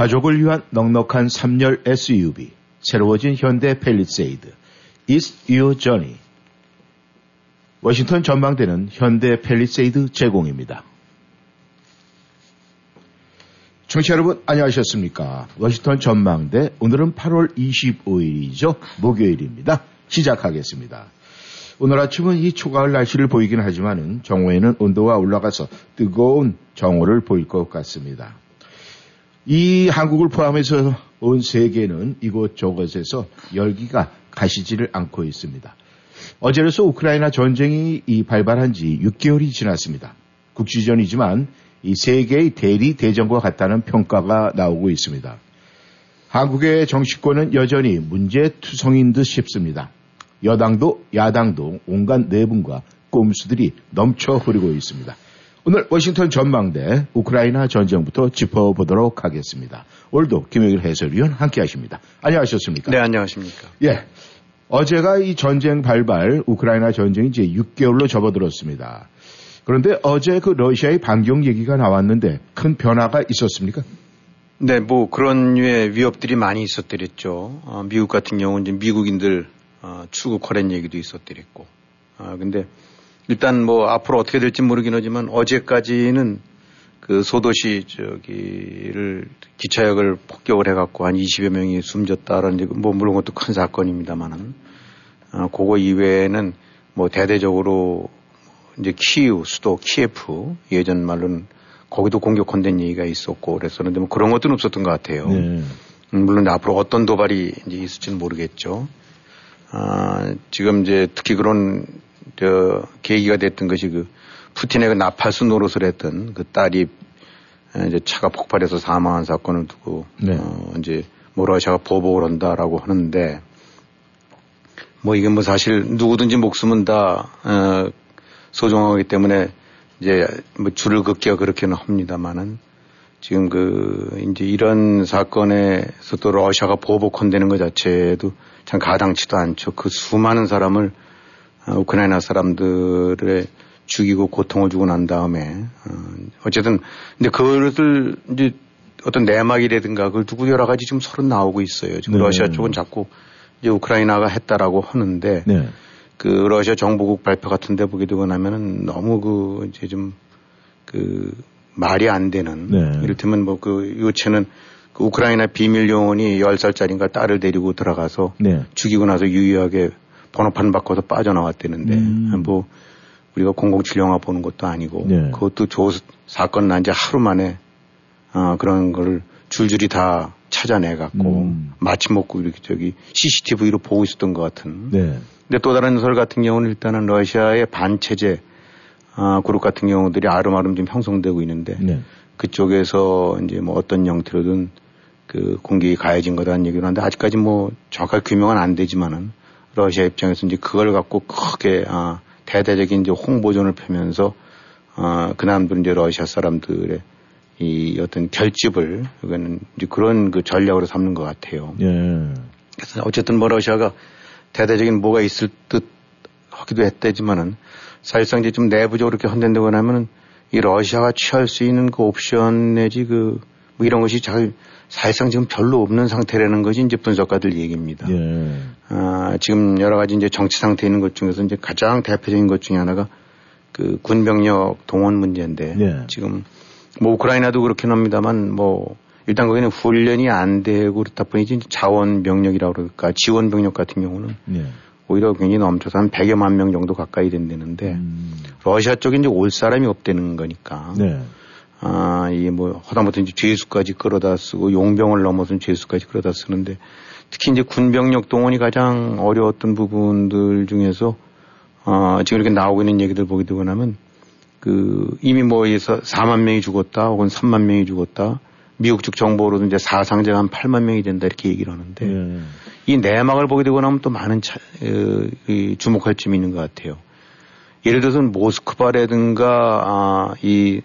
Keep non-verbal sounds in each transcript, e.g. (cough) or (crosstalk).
가족을 위한 넉넉한 3열 SUV 새로워진 현대 펠리세이드 Is Your Journey 워싱턴 전망대는 현대 펠리세이드 제공입니다. 청취자 여러분 안녕하셨습니까? 워싱턴 전망대 오늘은 8월 25일이죠. 목요일입니다. 시작하겠습니다. 오늘 아침은 이 초가을 날씨를 보이긴 하지만은 정오에는 온도가 올라가서 뜨거운 정오를 보일 것 같습니다. 이 한국을 포함해서 온 세계는 이곳저곳에서 열기가 가시지를 않고 있습니다. 어제로서 우크라이나 전쟁이 발발한 지 6개월이 지났습니다. 국지전이지만 이 세계의 대리 대전과 같다는 평가가 나오고 있습니다. 한국의 정치권은 여전히 문제투성인 듯 싶습니다. 여당도 야당도 온갖 내분과 꼼수들이 넘쳐 흐르고 있습니다. 오늘 워싱턴 전망대 우크라이나 전쟁부터 짚어보도록 하겠습니다. 오늘도 김영일 해설위원 함께 하십니다. 안녕하셨습니까? 네, 안녕하십니까? 예. 어제가 이 전쟁 발발, 우크라이나 전쟁이 이제 6개월로 접어들었습니다. 그런데 어제 그 러시아의 반경 얘기가 나왔는데 큰 변화가 있었습니까? 네, 뭐 그런 류의 위협들이 많이 있었더랬죠. 어, 미국 같은 경우는 이제 미국인들 어, 출국하라는 얘기도 있었더랬고. 아, 근데 일단 뭐 앞으로 어떻게 될지 모르긴 하지만 어제까지는 그 소도시 저기를 기차역을 폭격을 해갖고 한 20여 명이 숨졌다라는 뭐 물론 그것도 큰 사건입니다만은 어, 그거 이외에는 뭐 대대적으로 이제 키우 수도 키예프 예전 말로는 거기도 공격한다는 얘기가 있었고 그랬었는데 뭐 그런 것들은 없었던 것 같아요. 네. 음, 물론 앞으로 어떤 도발이 이제 있을지는 모르겠죠. 아, 지금 이제 특히 그런 저 계기가 됐던 것이 그 푸틴의 그 나팔수 노릇을 했던 그 딸이 이제 차가 폭발해서 사망한 사건을 두고 네. 어, 이제 뭐 러시아가 보복을 한다라고 하는데 뭐 이게 뭐 사실 누구든지 목숨은 다 어, 소중하기 때문에 이제 뭐 줄을 긋기가 그렇게는 합니다만은 지금 그 이제 이런 사건에서 또 러시아가 보복한다는 것 자체도 참 가당치도 않죠. 그 수많은 사람을 어, 우크라이나 사람들의 죽이고 고통을 주고 난 다음에 어, 어쨌든 근데 그것을 이제 어떤 내막이라든가 그걸 두고 여러 가지 지금 서로 나오고 있어요. 지금 네. 러시아 쪽은 자꾸 이제 우크라이나가 했다라고 하는데 네. 그 러시아 정보국 발표 같은 데 보게 되고 나면은 너무 그 이제 좀 그 말이 안 되는 네. 이를테면 뭐 그 요체는 그 우크라이나 비밀 요원이 10살짜리인가 딸을 데리고 들어가서 네. 죽이고 나서 유유하게 번호판 바꿔서 빠져나왔다는데 음. 뭐 우리가 007 영화 보는 것도 아니고 네. 그것도 조 사건 난 지 하루 만에 어, 그런 걸 줄줄이 다 찾아내 갖고 음. 마침 먹고 이렇게 저기 CCTV로 보고 있었던 것 같은. 네. 근데 또 다른 설 같은 경우는 일단은 러시아의 반체제 어, 그룹 같은 경우들이 아름아름 좀 형성되고 있는데 네. 그쪽에서 이제 뭐 어떤 형태로든 그 공격이 가해진 거다는 얘기를 하는데 아직까지 뭐 정확하게 규명은 안 되지만은 러시아 입장에서 이제 그걸 갖고 크게 아, 대대적인 이제 홍보전을 펴면서 아, 그 남들 이제 러시아 사람들의 이 어떤 결집을 그거는 이제 그런 그 전략으로 삼는 것 같아요. 예. 그래서 어쨌든 뭐 러시아가 대대적인 뭐가 있을 듯 하기도 했다지만은 사실상 이제 좀 내부적으로 이렇게 헌된다고 하면은 이 러시아가 취할 수 있는 그 옵션 내지 그 뭐 이런 것이 잘 사실상 지금 별로 없는 상태라는 것이 이제 분석가들 얘기입니다. 예. 아, 지금 여러 가지 이제 정치 상태 있는 것 중에서 이제 가장 대표적인 것 중에 하나가 그 군병력 동원 문제인데 예. 지금 뭐 우크라이나도 그렇긴 합니다만 뭐 일단 거기는 훈련이 안 되고 그렇다 보니 이제 자원 병력이라고 그럴까 지원 병력 같은 경우는 예. 오히려 굉장히 넘쳐서 한 100여만 명 정도 가까이 된다는데 음. 러시아 쪽에 이제 올 사람이 없다는 거니까 네. 아, 이게 뭐, 하다못해 이제 죄수까지 끌어다 쓰고 용병을 넘어선 죄수까지 끌어다 쓰는데 특히 이제 군병력 동원이 가장 어려웠던 부분들 중에서 어, 지금 이렇게 나오고 있는 얘기들 보게 되고 나면 그 이미 뭐에서 4만 명이 죽었다 혹은 3만 명이 죽었다 미국 측 정보로도 이제 사상자가 한 8만 명이 된다 이렇게 얘기를 하는데 예. 이 내막을 보게 되고 나면 또 많은 차, 어, 이 주목할 점이 있는 것 같아요. 예를 들어서 모스크바라든가 아, 이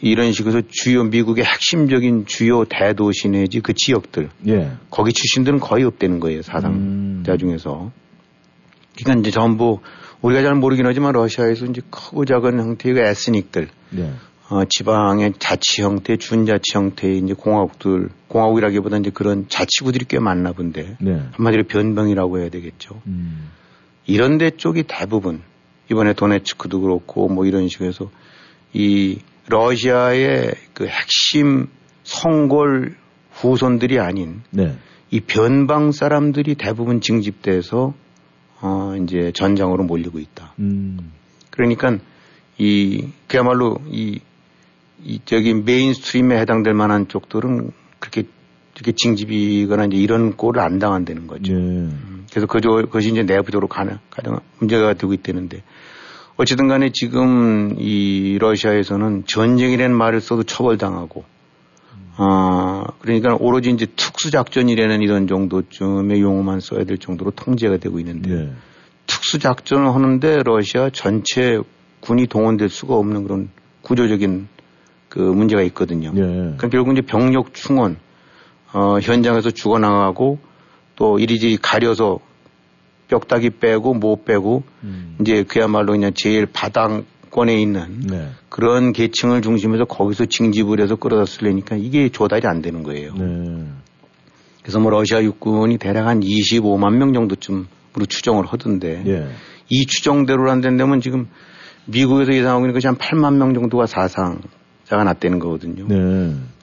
이런 식으로 주요 미국의 핵심적인 주요 대도시 내지 그 지역들 예. 거기 출신들은 거의 없다는 거예요 사상자 음. 중에서. 그러니까 이제 전부 우리가 잘 모르긴 하지만 러시아에서 이제 크고 작은 형태의 그 에스닉들 예. 어, 지방의 자치 형태, 준자치 형태의 이제 공화국들, 공화국이라기보다 이제 그런 자치구들이 꽤 많나 본데 네. 한마디로 변방이라고 해야 되겠죠. 음. 이런 데 쪽이 대부분 이번에 도네츠크도 그렇고 뭐 이런 식으로 해서 이 러시아의 그 핵심 성골 후손들이 아닌 네. 이 변방 사람들이 대부분 징집돼서 어 이제 전장으로 몰리고 있다. 음. 그러니까 이 그야말로 이, 이 저기 mainstream에 해당될 만한 쪽들은 그렇게 이렇게 징집이거나 이제 이런 꼴을 안 당한다는 거죠. 네. 음. 그래서 그저 그것이 이제 내부적으로 가능 가능 문제가 되고 있다는데 어쨌든 간에 지금 이 러시아에서는 전쟁이라는 말을 써도 처벌당하고 어, 그러니까 오로지 이제 특수작전이라는 이런 정도쯤의 용어만 써야 될 정도로 통제가 되고 있는데 네. 특수작전을 하는데 러시아 전체 군이 동원될 수가 없는 그런 구조적인 그 문제가 있거든요. 네. 그러니까 결국 이제 병력 충원, 어, 현장에서 죽어나가고 또 이리저리 가려서 뼈다귀 빼고 못 빼고 음. 이제 그야말로 그냥 제일 바닥권에 있는 네. 그런 계층을 중심해서 거기서 징집을 해서 끌어다 쓰려니까 이게 조달이 안 되는 거예요. 네. 그래서 뭐 러시아 육군이 대략 한 25만 명 정도쯤으로 추정을 하던데 네. 이 추정대로란 된다면 지금 미국에서 예상하고 있는 것이 한 8만 명 정도가 사상자가 났다는 거거든요. 네.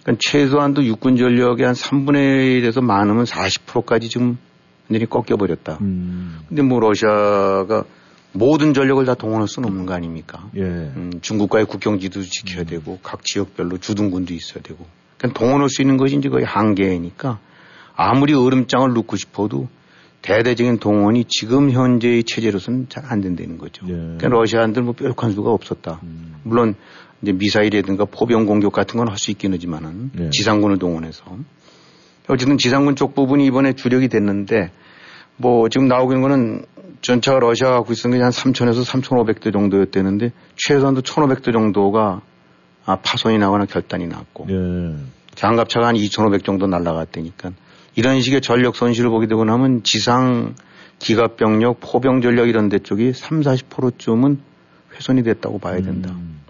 그러니까 최소한도 육군 전력의 한 3분의 1에서 많으면 40%까지 지금 완전히 꺾여버렸다. 음. 근데 뭐 러시아가 모든 전력을 다 동원할 수는 없는 거 아닙니까? 예. 음, 중국과의 국경지도 지켜야 음. 되고 각 지역별로 주둔군도 있어야 되고. 그러니까 동원할 수 있는 것이 이제 거의 한계니까 아무리 얼음장을 놓고 싶어도 대대적인 동원이 지금 현재의 체제로서는 잘 안 된다는 거죠. 예. 그러니까 러시아인들 뭐 뾰족한 수가 없었다. 음. 물론 이제 미사일이라든가 포병 공격 같은 건 할 수 있긴 하지만은 예. 지상군을 동원해서 어쨌든 지상군 쪽 부분이 이번에 주력이 됐는데 뭐 지금 나오고 있는 거는 전차가 러시아가 갖고 있었는 게한 3,000에서 3,500대 정도였대는데 최소한도 1,500대 정도가 아, 파손이 나거나 결단이 났고 예. 장갑차가 한 2,500 정도 날라갔다니까 이런 식의 전력 손실을 보게 되고 나면 지상 기갑병력, 포병 전력 이런 데 쪽이 3, 40%쯤은 훼손이 됐다고 봐야 된다. 음.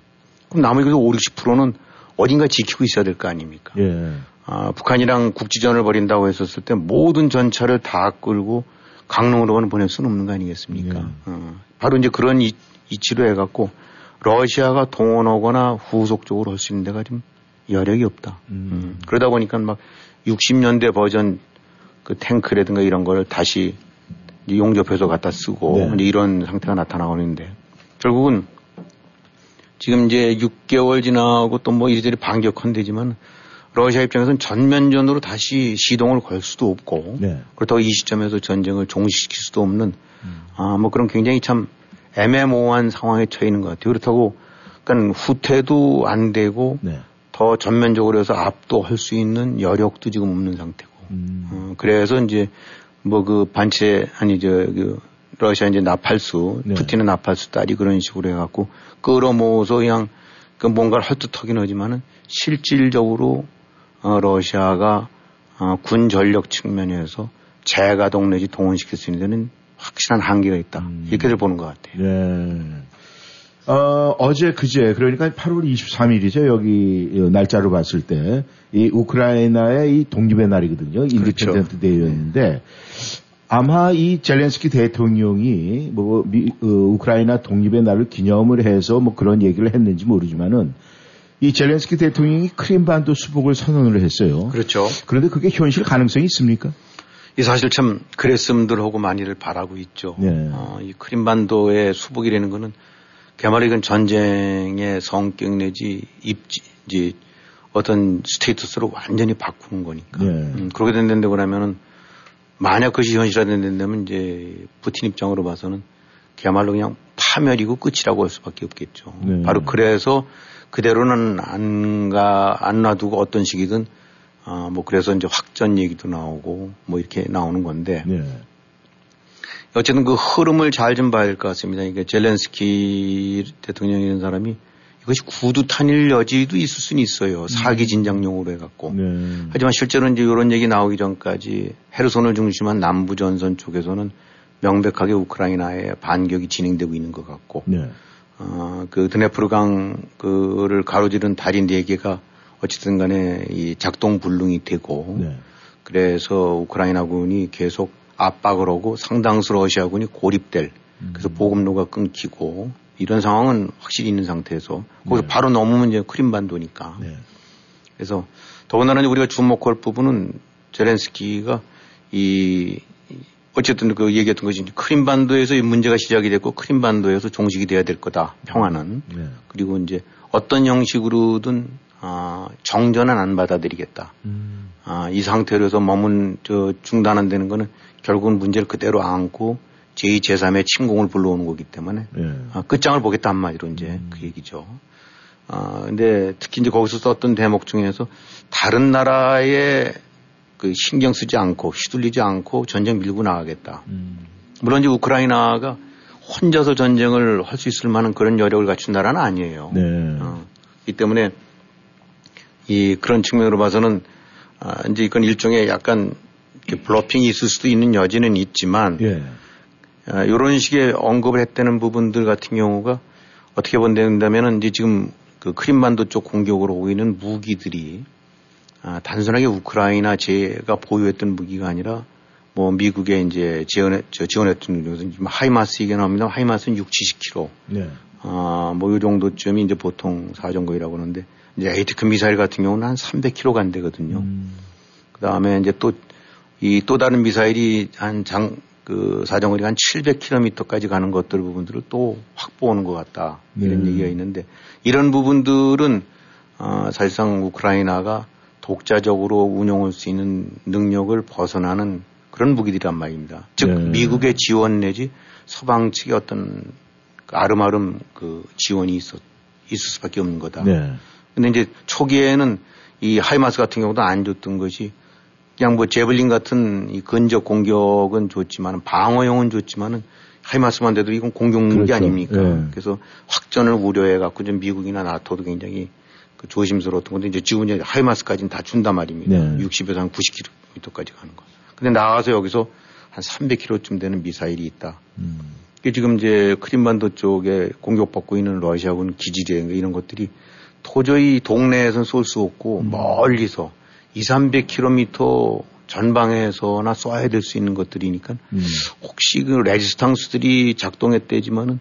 그럼 나머지 5, 60%는 어딘가 지키고 있어야 될 거 아닙니까? 예. 아, 북한이랑 국지전을 벌인다고 했었을 때 모든 전차를 다 끌고 강릉으로는 보낼 수는 없는 거 아니겠습니까? 네. 어, 바로 이제 그런 이, 이치로 해갖고 러시아가 동원하거나 후속적으로 할 수 있는 데가 좀 여력이 없다. 음. 음. 그러다 보니까 막 60년대 버전 그 탱크라든가 이런 걸 다시 용접해서 갖다 쓰고 네. 이런 상태가 나타나오는데 결국은 지금 이제 6개월 지나고 또 뭐 이리저리 반격한대지만 러시아 입장에서는 전면전으로 다시 시동을 걸 수도 없고 네. 그렇다고 이 시점에서 전쟁을 종식시킬 수도 없는 음. 아, 뭐 그런 굉장히 참 애매모호한 상황에 처해 있는 것 같아요. 그렇다고 그러니까 후퇴도 안 되고 네. 더 전면적으로 해서 압도할 수 있는 여력도 지금 없는 상태고. 음. 어, 그래서 이제 뭐 그 반체 아니 저그 러시아 이제 나팔수 네. 푸틴은 나팔수 딸이 그런 식으로 해갖고 끌어모아서 그냥 그 뭔가를 헐뜯하긴 하지만은 실질적으로 어, 러시아가 어, 군 전력 측면에서 재가동 내지 동원시킬 수 있는 데는 확실한 한계가 있다. 음. 이렇게들 보는 것 같아요. 네. 어, 어제 그제 그러니까 8월 23일이죠. 여기 날짜로 봤을 때 이 우크라이나의 이 독립의 날이거든요. Independent 그렇죠. Day였는데 아마 이 젤렌스키 대통령이 뭐 미, 어, 우크라이나 독립의 날을 기념을 해서 뭐 그런 얘기를 했는지 모르지만은 이 젤렌스키 대통령이 크림반도 수복을 선언을 했어요. 그렇죠. 그런데 그게 현실 가능성이 있습니까? 이 사실 참 그랬음들 하고 많이들 바라고 있죠. 네. 어, 이 크림반도의 수복이라는 거는 개말이 건 전쟁의 성격 내지 입지, 이제 어떤 스테이터스로 완전히 바꾸는 거니까. 네. 음, 그렇게 된다고 그러면은 만약 그것이 현실화된다면 이제 푸틴 입장으로 봐서는 그야말로 그냥 파멸이고 끝이라고 할 수밖에 없겠죠. 네. 바로 그래서 그대로는 안 가, 안 놔두고 어떤 식이든 아, 뭐 그래서 이제 확전 얘기도 나오고 뭐 이렇게 나오는 건데 네. 어쨌든 그 흐름을 잘 좀 봐야 될 것 같습니다. 이게 젤렌스키 대통령이라는 사람이 이것이 구두 탄일 여지도 있을 수는 있어요. 사기 진작용으로 해갖고. 네. 하지만 실제로 이제 이런 얘기 나오기 전까지 헤르손을 중심한 남부 전선 쪽에서는 명백하게 우크라이나의 반격이 진행되고 있는 것 같고, 네. 어, 그 드네프르강 그를 가로지른 다리 네 개가 어쨌든 간에 이 작동 불능이 되고, 네. 그래서 우크라이나군이 계속 압박을 하고 상당수 러시아군이 고립될 그래서 보급로가 끊기고 이런 상황은 확실히 있는 상태에서 거기서 네. 바로 넘으면 이제 크림반도니까 네. 그래서 더군다나 우리가 주목할 부분은 제렌스키가 이 어쨌든 그 얘기했던 것이 크림반도에서 이 문제가 시작이 됐고 크림반도에서 종식이 돼야 될 거다 평화는 네. 그리고 이제 어떤 형식으로든 아 정전은 안 받아들이겠다. 음. 아, 이 상태로 해서 머문, 저, 중단한다는 거는 결국은 문제를 그대로 안고 제2, 제3의 침공을 불러오는 거기 때문에 네. 아, 끝장을 보겠다 한마디로 이제 그 얘기죠. 아, 근데 특히 이제 거기서 썼던 대목 중에서 다른 나라에 그 신경 쓰지 않고 휘둘리지 않고 전쟁 밀고 나가겠다. 음. 물론 이제 우크라이나가 혼자서 전쟁을 할 수 있을 만한 그런 여력을 갖춘 나라는 아니에요. 네. 어, 이 때문에 이 그런 측면으로 봐서는 아, 이제 이건 일종의 약간 bluffing이 있을 수도 있는 여지는 있지만 예. 아, 이런 식의 언급을 했다는 부분들 같은 경우가 어떻게 본다면은 이제 지금 그 크림반도 쪽 공격으로 오고 있는 무기들이 아, 단순하게 우크라이나 제가 보유했던 무기가 아니라 뭐 미국에 이제 지원해, 저 지원했던 하이마스 얘기 나옵니다. 하이마스는 6, 70kg. 네. 아, 뭐, 이 정도쯤이 이제 보통 사정거리라고 하는데, 이제 에이티크 미사일 같은 경우는 한 300kg 간대거든요. 음. 그 다음에 이제 또, 이 또 다른 미사일이 한 장, 그 사정거리가 한 700km까지 가는 것들 부분들을 또 확보하는 것 같다. 이런 네. 얘기가 있는데, 이런 부분들은, 어, 사실상 우크라이나가 독자적으로 운영할 수 있는 능력을 벗어나는 그런 무기들이란 말입니다. 즉, 네. 미국의 지원 내지 서방 측의 어떤 그 아름아름 그 지원이 있었, 있을 수밖에 없는 거다. 네. 근데 이제 초기에는 이 하이마스 같은 경우도 안 줬던 것이 그냥 뭐 제블린 같은 이 근접 공격은 좋지만 방어용은 좋지만은 하이마스만 돼도 이건 공격무기 그렇죠. 아닙니까? 예. 그래서 확전을 우려해 갖고 좀 미국이나 나토도 굉장히 그 조심스러웠던 건데 이제 지금 이제 하이마스까지는 다 준단 말입니다. 네. 60에서 한 90km까지 가는 거. 근데 나가서 여기서 한 300km쯤 되는 미사일이 있다. 음. 이게 지금 이제 크림반도 쪽에 공격받고 있는 러시아군 기지대인가 이런 것들이 도저히 동네에서는 쏠수 없고 멀리서 2, 300km 전방에서나 쏴야 될 수 있는 것들이니까 음. 혹시 그 레지스탕스들이 작동했대지만은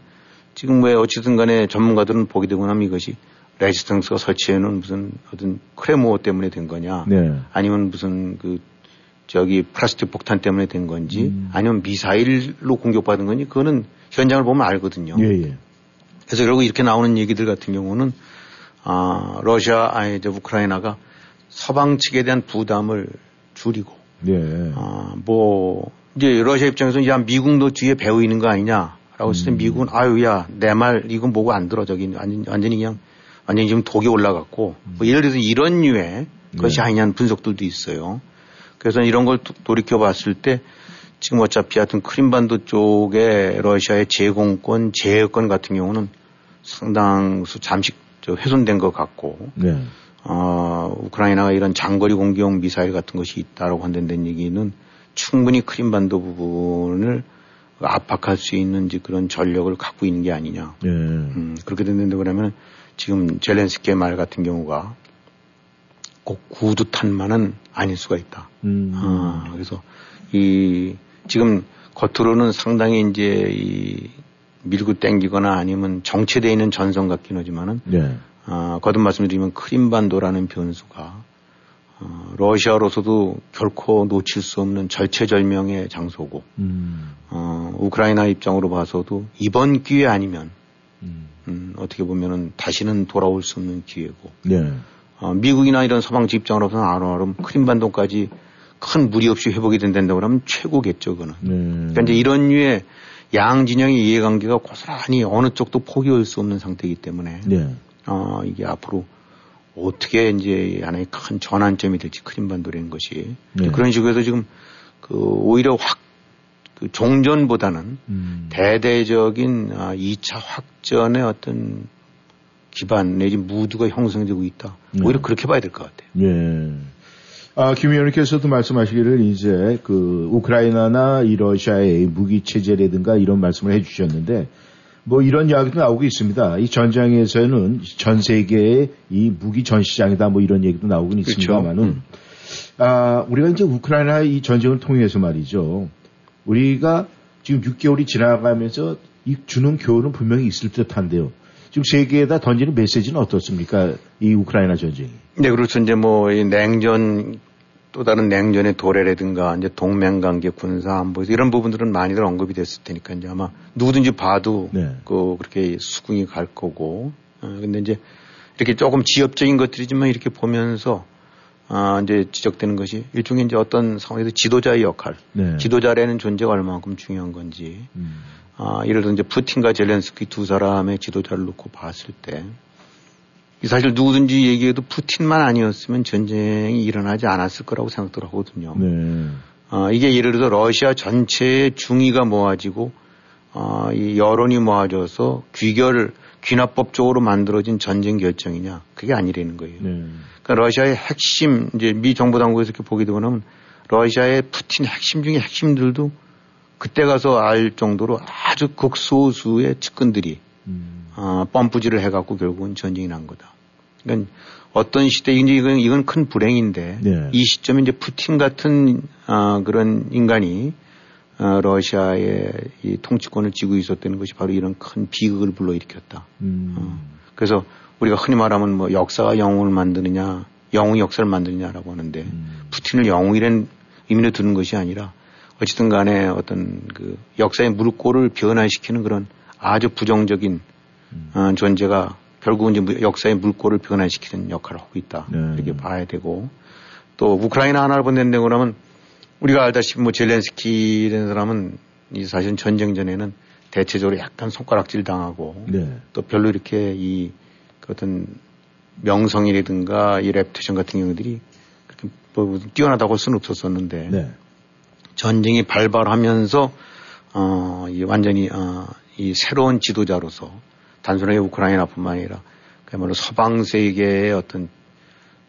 지금 왜 어찌든 간에 전문가들은 보게 되고 나면 이것이 레지스탕스가 설치해놓은 무슨 어떤 크레모 때문에 된 거냐 네. 아니면 무슨 그 저기 플라스틱 폭탄 때문에 된 건지 음. 아니면 미사일로 공격받은 건지 그거는 현장을 보면 알거든요. 예, 예. 그래서 결국 이렇게 나오는 얘기들 같은 경우는 아 러시아 아니 이제 우크라이나가 서방 측에 대한 부담을 줄이고 네. 아뭐 이제 러시아 입장에서는 야 미국도 뒤에 배우 있는 거 아니냐라고 했을 때 음. 미국은 아유 야 내 말 이건 보고 안 들어 저기 완전, 완전히 그냥 완전히 지금 독이 올라갔고 뭐 예를 들어서 이런 류의 것이 네. 아니냐는 분석들도 있어요. 그래서 이런 걸 도- 돌이켜 봤을 때 지금 어차피 하여튼 크림반도 쪽에 러시아의 제공권, 제어권 같은 경우는 상당수 저 훼손된 것 같고, 네. 어, 우크라이나가 이런 장거리 공격 미사일 같은 것이 있다라고 한다는 얘기는 충분히 크림반도 부분을 압박할 수 있는 그런 전력을 갖고 있는 게 아니냐. 네. 음, 그렇게 됐는데 그러면 지금 젤렌스키의 말 같은 경우가 꼭 구두탄만은 아닐 수가 있다. 음. 아, 그래서 이 지금 겉으로는 상당히 이제 이 밀고 땡기거나 아니면 정체되어 있는 전선 같긴 하지만은 네. 아, 거듭 말씀드리면 크림반도라는 변수가 어, 러시아로서도 결코 놓칠 수 없는 절체절명의 장소고 음. 어, 우크라이나 입장으로 봐서도 이번 기회 아니면 음. 음, 어떻게 보면은 다시는 돌아올 수 없는 기회고 네. 어, 미국이나 이런 서방 입장으로서는 아름아름 크림반도까지 큰 무리 없이 회복이 된다고 그러면 최고겠죠, 그거는. 네. 그러니까 이제 이런 류의 양 진영의 이해관계가 고스란히 어느 쪽도 포기할 수 없는 상태이기 때문에 네. 어, 이게 앞으로 어떻게 이제 하나의 큰 전환점이 될지 크림반도라는 것이 네. 그런 식으로 해서 지금 그 오히려 확 그 종전보다는 음. 대대적인 아, 2차 확전의 어떤 기반 내지 무드가 형성되고 있다. 네. 오히려 그렇게 봐야 될 것 같아요. 예. 아, 김 의원님께서도 말씀하시기를 이제 그 우크라이나나 이 러시아의 무기 체제라든가 이런 말씀을 해주셨는데 뭐 이런 이야기도 나오고 있습니다. 이 전장에서는 전 세계의 이 무기 전 시장이다 뭐 이런 얘기도 나오긴 그렇죠. 있습니다만은 음. 아, 우리가 이제 우크라이나 이 전쟁을 통해서 말이죠. 우리가 지금 6개월이 지나가면서 이 주는 교훈은 분명히 있을 듯 한데요. 지금 세계에다 던지는 메시지는 어떻습니까? 이 우크라이나 전쟁이. 네, 그렇죠. 이제 뭐, 이 냉전, 또 다른 냉전의 도래라든가, 이제 동맹 관계, 군사 안보, 이런 부분들은 많이들 언급이 됐을 테니까, 이제 아마 누구든지 봐도, 네. 그, 그렇게 수긍이 갈 거고, 어, 근데 이제 이렇게 조금 지엽적인 것들이지만 이렇게 보면서, 아, 이제 지적되는 것이 일종의 이제 어떤 상황에서 지도자의 역할, 네. 지도자라는 존재가 얼마만큼 중요한 건지, 음. 아, 예를 들어 이제 푸틴과 젤렌스키 두 사람의 지도자를 놓고 봤을 때, 이 사실 누구든지 얘기해도 푸틴만 아니었으면 전쟁이 일어나지 않았을 거라고 생각들 하거든요. 네. 아, 이게 예를 들어서 러시아 전체의 중위가 모아지고, 아, 이 여론이 모아져서 귀결, 귀납법적으로 만들어진 전쟁 결정이냐. 그게 아니라는 거예요. 네. 그러니까 러시아의 핵심, 이제 미 정부 당국에서 이렇게 보게 되고 나면 러시아의 푸틴 핵심 중에 핵심들도 그때 가서 알 정도로 아주 극소수의 측근들이 음. 아, 펌프질을 해갖고 결국은 전쟁이 난 거다. 그러니까 어떤 시대, 이제 이건, 이건 큰 불행인데 네. 이 시점에 이제 푸틴 같은 아, 그런 인간이 어, 러시아의 이 통치권을 쥐고 있었다는 것이 바로 이런 큰 비극을 불러일으켰다. 음. 어. 그래서 우리가 흔히 말하면 뭐 역사가 영웅을 만드느냐, 영웅이 역사를 만드느냐라고 하는데 음. 푸틴을 영웅이란 의미로 두는 것이 아니라 어쨌든 간에 어떤 그 역사의 물꼬를 변화시키는 그런 아주 부정적인 음. 어, 존재가 결국은 이제 무- 역사의 물꼬를 변화시키는 역할을 하고 있다. 네. 이렇게 봐야 되고 또 우크라이나 하나를 본다고 그러면 우리가 알다시피 뭐 젤렌스키라는 사람은 이 사실 전쟁 전에는 대체적으로 약간 손가락질 당하고 네. 또 별로 이렇게 이그 어떤 명성이라든가 이 레프테이션 같은 경우들이 그렇게 뭐 뛰어나다고 할 수는 없었었는데 네. 전쟁이 발발하면서 어, 이 완전히 어, 이 새로운 지도자로서 단순하게 우크라이나뿐만 아니라 그야말로 서방 세계의 어떤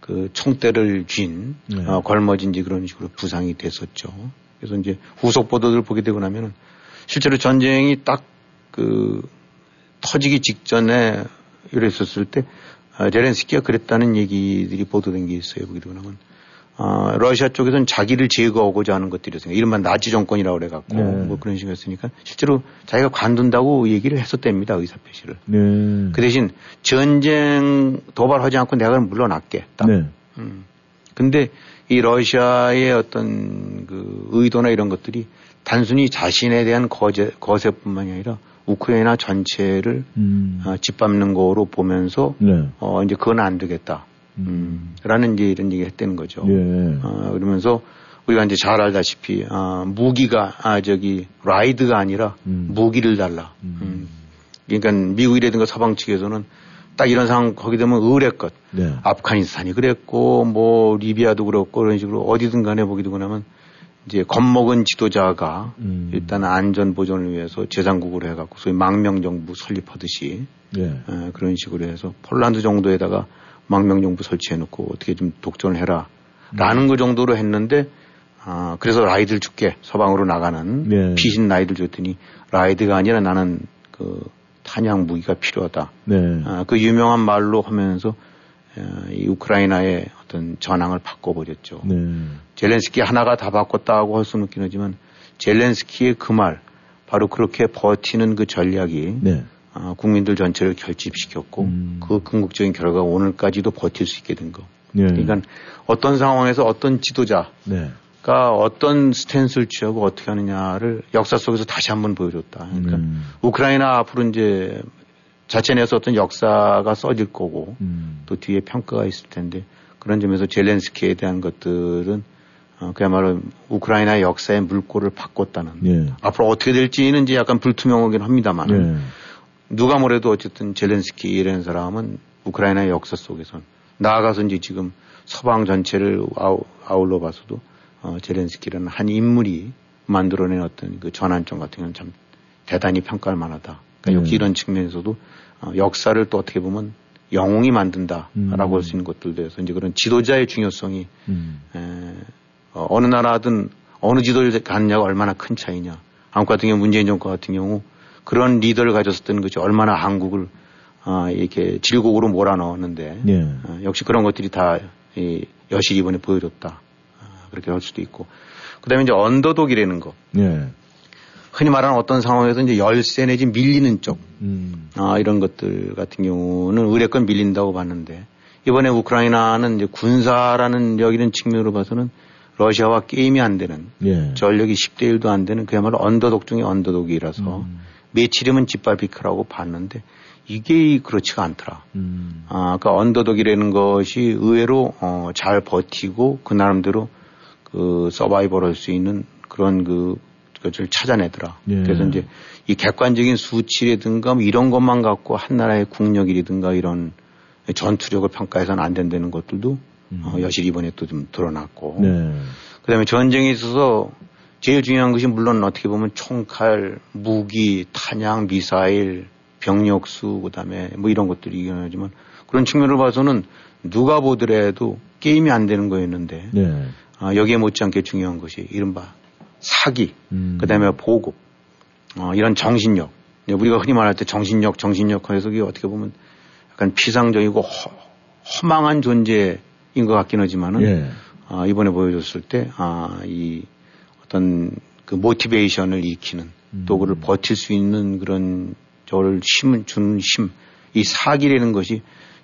그 총대를 쥔 네. 어, 걸머진지 그런 식으로 부상이 됐었죠. 그래서 이제 후속 보도를 보게 되고 나면은 실제로 전쟁이 딱 그 터지기 직전에 이랬었을 때 아, 제렌스키가 그랬다는 얘기들이 보도된 게 있어요. 보게 되고 나면 아, 러시아 쪽에서는 자기를 제거하고자 하는 것들이었으니까 이른바 나치 정권이라고 그래갖고 네. 뭐 그런 식이었으니까 실제로 자기가 관둔다고 얘기를 했었답니다. 의사 표시를. 네. 그 대신 전쟁 도발하지 않고 내가. 딱. 네. 음. 근데 이 러시아의 어떤 그 의도나 이런 것들이 단순히 자신에 대한 거제, 거세뿐만이 아니라 우크라이나 전체를 음. 어, 짓밟는 거로 보면서 네. 어, 이제 그건 안 되겠다. 음. 라는 이제 이런 얘기 했다는 거죠. 예. 어, 그러면서 우리가 이제 잘 알다시피, 아, 무기가, 아, 저기, 라이드가 아니라 음. 무기를 달라. 음. 음. 그러니까 미국이라든가 서방 측에서는 딱 이런 상황 거기 되면 으레껏 네. 아프가니스탄이 그랬고 뭐 리비아도 그렇고 그런 식으로 어디든 간에 보게 되고 나면 이제 겁먹은 지도자가 음. 일단 안전 보존을 위해서 제3국으로 해갖고 소위 망명 정부 설립하듯이 네. 에, 그런 식으로 해서 폴란드 정도에다가 망명 정부 설치해놓고 어떻게 좀 독전을 해라 라는 거 정도로 했는데 아 그래서 ride를 줄게 서방으로 나가는 네. 피신 ride를 줬더니 라이드가 아니라 나는 그 탄약 무기가 필요하다. 네. 아, 그 유명한 말로 하면서 에, 이 우크라이나의 어떤 전황을 바꿔버렸죠. 네. 젤렌스키 하나가 다 바꿨다고 할 수는 있긴 하지만 젤렌스키의 그 말, 바로 그렇게 버티는 그 전략이 네. 아, 국민들 전체를 결집시켰고 음. 그 궁극적인 결과가 오늘까지도 버틸 수 있게 된 거. 네. 그러니까 어떤 상황에서 어떤 지도자가 네. 어떤 스탠스를 취하고 어떻게 하느냐를 역사 속에서 다시 한번 보여줬다. 그러니까 음. 우크라이나 앞으로 이제 자체 내에서 어떤 역사가 써질 거고 음. 또 뒤에 평가가 있을 텐데 그런 점에서 젤렌스키에 대한 것들은 어, 그야말로 우크라이나의 역사의 물꼬를 바꿨다는 네. 앞으로 어떻게 될지는 이제 약간 불투명하긴 합니다만 네. 누가 뭐래도 어쨌든 젤렌스키라는 사람은 우크라이나의 역사 속에선 나아가서 이제 지금 서방 전체를 아울러 봐서도 어, 제렌스키라는 한 인물이 만들어낸 어떤 그 전환점 같은 경우는 참 대단히 평가할 만하다. 그러니까 음. 역시 이런 측면에서도 어, 역사를 또 어떻게 보면 영웅이 만든다라고 음. 할수 있는 것들에서 이제 그런 지도자의 중요성이 음. 에, 어, 어느 나라든 어느 지도를 갖느냐가 얼마나 큰 차이냐. 한국 같은 경우 문재인 정권 같은 경우 그런 리더를 가졌었던 것이 얼마나 한국을 어, 이렇게 질곡으로 몰아넣었는데 예. 어, 역시 그런 것들이 다 이, 여실 이번에 보여줬다. 어, 그렇게 할 수도 있고 그다음에 이제 언더독이라는 거. 예. 흔히 말하는 어떤 상황에서 이제 열세 내지 밀리는 쪽, 음. 아, 이런 것들 같은 경우는 의뢰권 밀린다고 봤는데 이번에 우크라이나는 이제 군사라는 여기는 측면으로 봐서는 러시아와 게임이 안 되는 예. 전력이 10대 1도 안 되는 그야말로 언더독 중에 언더독이라서 음. 며칠이면 짓밟이크라고 봤는데 이게 그렇지가 않더라. 음. 아, 그러니까 언더독이라는 것이 의외로 어, 잘 버티고 그 나름대로 그 서바이벌 할 수 있는 그런 그 것을 찾아내더라. 예. 그래서 이제 이 객관적인 수치라든가 뭐 이런 것만 갖고 한 나라의 국력이라든가 이런 전투력을 평가해서는 안 된다는 것들도 음. 어, 여실 이번에 또 좀 드러났고. 네. 그 다음에 전쟁에 있어서 제일 중요한 것이 물론 어떻게 보면 총칼, 무기, 탄약, 미사일, 병력수, 그 다음에 뭐 이런 것들이 이겨나지만 그런 측면으로 봐서는 누가 보더라도 게임이 안 되는 거였는데 네. 아, 여기에 못지않게 중요한 것이 이른바 사기, 음. 그 다음에 보급, 어, 이런 정신력. 우리가 흔히 말할 때 정신력, 정신력 해서 그게 어떻게 보면 약간 피상적이고 허, 허망한 존재인 것 같긴 하지만은 예. 아, 이번에 보여줬을 때, 아, 이 어떤 그 모티베이션을 일으키는 음. 또 그를 버틸 수 있는 그런 저를 힘을 주는 힘, 이 사기라는 것이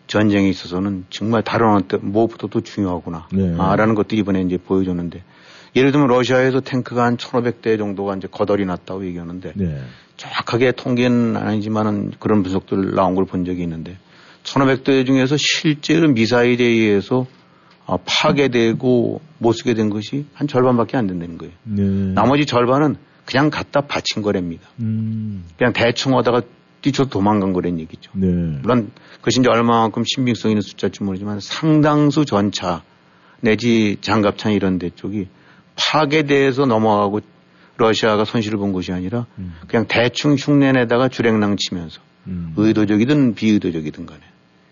전쟁에 있어서는 정말 다른 어떤 무엇보다도 중요하구나. 네. 아, 라는 것들이 이번에 이제 보여줬는데 예를 들면 러시아에서 탱크가 한 1,500대 정도가 이제 거덜이 났다고 얘기하는데 네. 정확하게 통계는 아니지만은 그런 분석들 나온 걸 본 적이 있는데 1,500대 중에서 실제로 미사일에 의해서 어, 파괴되고 못 쓰게 된 것이 한 절반밖에 안 된다는 거예요. 네. 나머지 절반은 그냥 갖다 바친 거랍니다. 음. 그냥 대충 하다가 뛰쳐 도망간 거란 얘기죠. 네. 물론 그것이 이제 얼마만큼 신빙성 있는 숫자일지 모르지만 상당수 전차 내지 장갑차 이런 데 쪽이 파괴돼서 넘어가고 러시아가 손실을 본 것이 아니라 음. 그냥 대충 흉내내다가 주랭랑 치면서 음. 의도적이든 비의도적이든 간에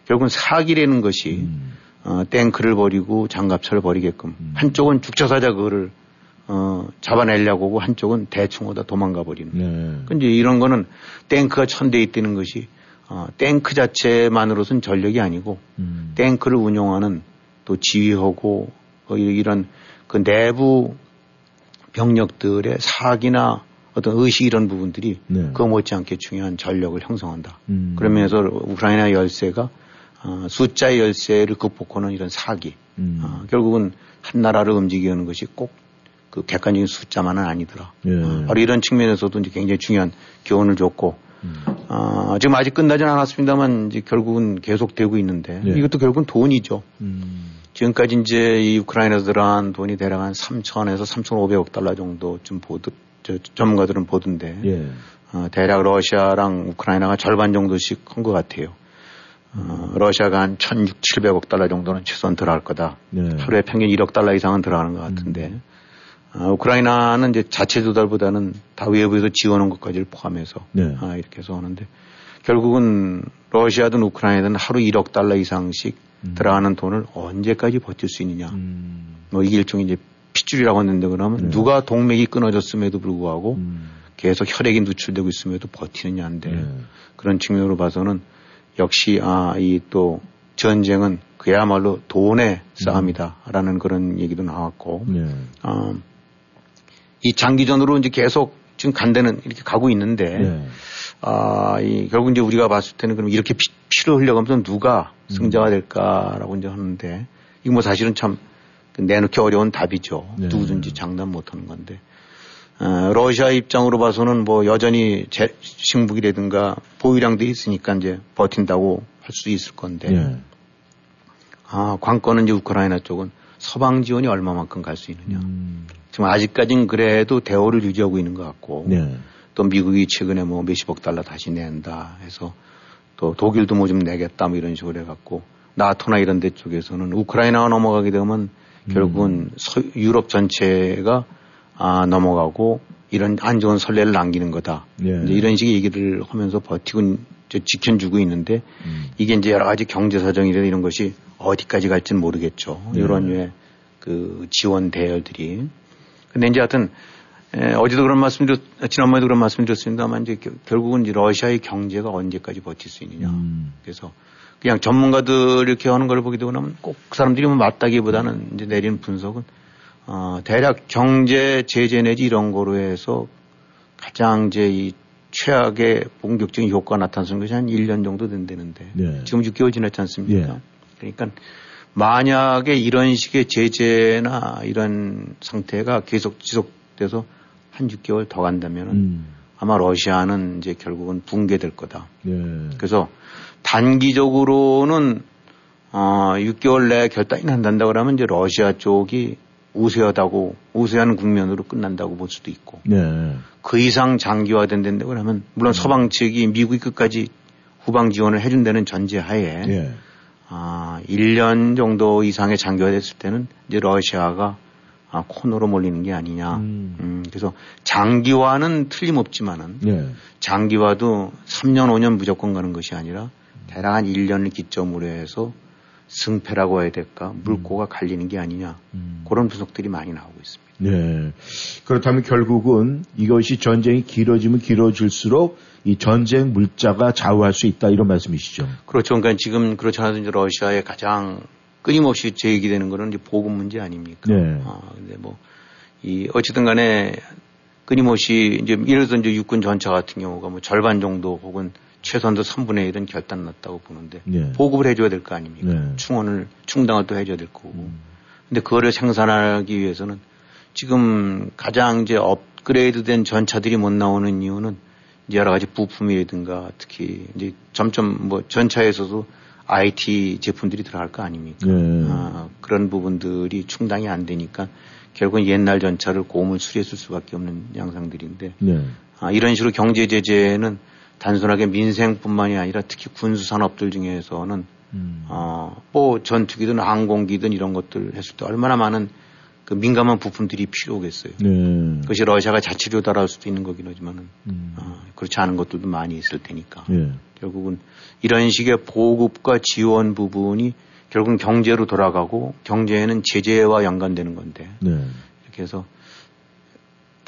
결국은 사기라는 것이 음. 어, 탱크를 버리고 장갑차를 버리게끔 음. 한쪽은 죽자사자 그거를 어, 잡아내려고 하고 한쪽은 대충 오다 도망가 버리는. 네. 근데 이런 거는 탱크가 천대에 있다는 것이 어, 탱크 자체만으로서는 전력이 아니고 음. 탱크를 운용하는 또 지휘하고 어, 이런 그 내부 병력들의 사기나 어떤 의식 이런 부분들이 네. 그 못지않게 중요한 전력을 형성한다. 음. 그러면서 우크라이나 열세가 어, 숫자의 열세를 극복하는 이런 사기. 음. 어, 결국은 한 나라를 움직이는 게 것이 꼭 그 객관적인 숫자만은 아니더라. 예. 어, 바로 이런 측면에서도 이제 굉장히 중요한 교훈을 줬고, 음. 어, 지금 아직 끝나진 않았습니다만 이제 결국은 계속되고 있는데 예. 이것도 결국은 돈이죠. 음. 지금까지 이제 이 우크라이나에서 들어간 돈이 대략 한 3천에서 3,500억 달러 정도쯤 보듯, 저, 전문가들은 보던데, 예. 어, 대략 러시아랑 우크라이나가 절반 정도씩 한 것 같아요. 어, 러시아가 한 1,600, 700억 달러 정도는 최소한 들어갈 거다. 네. 하루에 평균 1억 달러 이상은 들어가는 것 같은데, 음. 어, 우크라이나는 이제 자체 조달보다는 다 외부에서 지원한 것까지를 포함해서 네. 아, 이렇게 해서 하는데, 결국은 러시아든 우크라이나든 하루 1억 달러 이상씩 음. 들어가는 돈을 언제까지 버틸 수 있느냐. 음. 뭐 이게 일종의 이제 핏줄이라고 했는데 그러면 네. 누가 동맥이 끊어졌음에도 불구하고 음. 계속 혈액이 누출되고 있음에도 버티느냐인데 네. 그런 측면으로 봐서는 역시 아 이 또 전쟁은 그야말로 돈의 싸움이다라는 음. 그런 얘기도 나왔고 네. 어, 이 장기전으로 이제 계속 지금 간대는 이렇게 가고 있는데 네. 아, 이, 결국 이제 우리가 봤을 때는 그럼 이렇게 피, 피를 흘려가면서 누가 승자가 음. 될까라고 이제 하는데 이거 뭐 사실은 참 내놓기 어려운 답이죠. 네. 누구든지 장담 못 하는 건데. 어, 러시아 입장으로 봐서는 뭐 여전히 제, 식무기라든가 보유량도 있으니까 이제 버틴다고 할 수 있을 건데. 네. 아, 관건은 이제 우크라이나 쪽은 서방 지원이 얼마만큼 갈 수 있느냐. 음. 지금 아직까지는 그래도 대우를 유지하고 있는 것 같고. 네. 또 미국이 최근에 뭐 몇십억 달러 다시 낸다 해서 또 독일도 뭐 좀 내겠다 뭐 이런 식으로 해갖고 나토나 이런 데 쪽에서는 우크라이나가 넘어가게 되면 결국은 음. 서, 유럽 전체가 아, 넘어가고 이런 안 좋은 선례를 남기는 거다. 예. 이런 식의 얘기를 하면서 버티고 지켜주고 있는데 음. 이게 이제 여러 가지 경제 사정이나 이런 것이 어디까지 갈지는 모르겠죠. 예. 이런 류의 그 지원 대열들이. 근데 이제 하여튼 에, 어제도 그런 말씀 드렸, 지난번에도 그런 말씀 드렸습니다만 이제 결국은 이제 러시아의 경제가 언제까지 버틸 수 있느냐. 음. 그래서 그냥 전문가들 이렇게 하는 걸 보게 되고 나면 꼭 그 사람들이 뭐 맞다기보다는 이제 내리는 분석은 어, 대략 경제 제재 내지 이런 거로 해서 가장 이제 이 최악의 본격적인 효과가 나타나는 것이 한 1년 정도 된다는데 네. 지금 6개월 지났지 않습니까? 네. 그러니까 만약에 이런 식의 제재나 이런 상태가 계속 지속돼서 한 6개월 더 간다면은 음. 아마 러시아는 이제 결국은 붕괴될 거다. 네. 그래서 단기적으로는 어 6개월 내에 결단이 난다고 그러면 이제 러시아 쪽이 우세하다고 우세한 국면으로 끝난다고 볼 수도 있고 네. 그 이상 장기화된 다고 그러면 물론 네. 서방 측이 미국이 끝까지 후방 지원을 해준다는 전제하에 네. 아 1년 정도 이상의 장기화됐을 때는 이제 러시아가 아, 코너로 몰리는 게 아니냐. 음. 음 그래서 장기화는 틀림없지만은 네. 장기화도 3년 5년 무조건 가는 것이 아니라 대략 한 1년을 기점으로 해서 승패라고 해야 될까 물꼬가 음. 갈리는 게 아니냐 음. 그런 분석들이 많이 나오고 있습니다. 네. 그렇다면 결국은 이것이 전쟁이 길어지면 길어질수록 이 전쟁 물자가 좌우할 수 있다 이런 말씀이시죠. 그렇죠. 그러니까 지금 그렇지 않아도 이제 러시아의 가장 끊임없이 제기되는 거는 이제 보급 문제 아닙니까? 네. 아, 근데 뭐, 이, 어쨌든 간에 끊임없이 이제 예를 들어 이제 육군 전차 같은 경우가 뭐 절반 정도 혹은 최선도 3분의 1은 결단 났다고 보는데 네. 보급을 해줘야 될 거 아닙니까? 네. 충원을 충당을 또 해줘야 될 거고. 음. 근데 그거를 생산하기 위해서는 지금 가장 이제 업그레이드된 전차들이 못 나오는 이유는 이제 여러 가지 부품이라든가 특히 이제 점점 뭐 전차에서도 IT 제품들이 들어갈 거 아닙니까? 네. 아, 그런 부분들이 충당이 안 되니까 결국은 옛날 전차를 고물 수리했을 수밖에 없는 양상들인데 네. 아, 이런 식으로 경제 제재는 단순하게 민생뿐만이 아니라 특히 군수 산업들 중에서는 음. 어 뭐 전투기든 항공기든 이런 것들 했을 때 얼마나 많은 그 민감한 부품들이 필요하겠어요. 네. 그것이 러시아가 자치료 달할 수도 있는 거긴 하지만은 음. 어, 그렇지 않은 것들도 많이 있을 테니까 네. 결국은 이런 식의 보급과 지원 부분이 결국은 경제로 돌아가고 경제에는 제재와 연관되는 건데 네. 이렇게 해서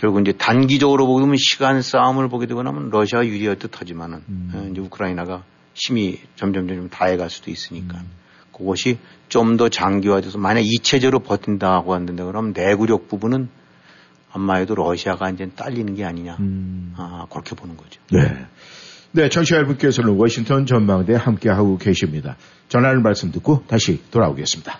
결국 이제 단기적으로 보면 시간 싸움을 보게 되고 나면 러시아가 유리할 듯 하지만은 음. 어, 이제 우크라이나가 힘이 점점 점점 다해갈 수도 있으니까 음. 그것이 좀 더 장기화돼서 만약 이체제로 버틴다고 한다 그러면 내구력 부분은 아마에도 러시아가 이제 딸리는 게 아니냐 음. 아, 그렇게 보는 거죠. 네. 네, 청취자 여러분께서는 워싱턴 전망대 함께하고 계십니다. 전하는 말씀 듣고 다시 돌아오겠습니다.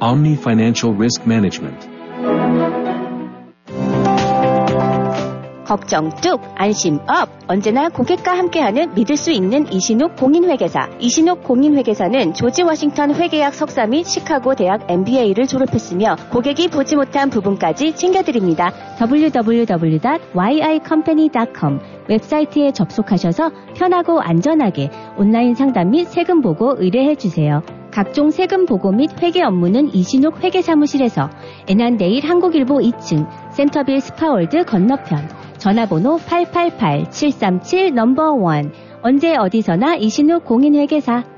Omni Financial Risk Management. 걱정 뚝, 안심 up. 언제나 고객과 함께하는 믿을 수 있는 이신욱 공인회계사. 이신욱 공인회계사는 조지 워싱턴 회계학 석사 및 시카고 대학 MBA를 졸업했으며 고객이 보지 못한 부분까지 챙겨드립니다. www.yicompany.com 웹사이트에 접속하셔서 편하고 안전하게 온라인 상담 및 세금 보고 의뢰해 주세요. 각종 세금 보고 및 회계 업무는 이신욱 회계사무실에서 애난데일 한국일보 2층 센터빌 스파월드 건너편 전화번호 888-737 넘버 원. 언제 어디서나 이신욱 공인회계사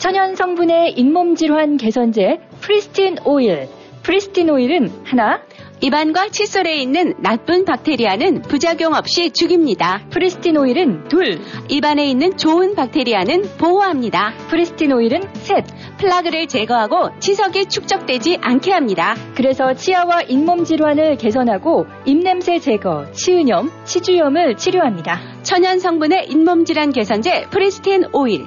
천연 성분의 잇몸 질환 개선제 프리스틴 오일. 프리스틴 오일은 하나, 입안과 칫솔에 있는 나쁜 박테리아는 부작용 없이 죽입니다. 프리스틴 오일은 둘, 입안에 있는 좋은 박테리아는 보호합니다. 프리스틴 오일은 셋. 플라그를 제거하고 치석이 축적되지 않게 합니다. 그래서 치아와 잇몸 질환을 개선하고 입냄새 제거, 치은염, 치주염을 치료합니다. 천연 성분의 잇몸 질환 개선제 프리스틴 오일.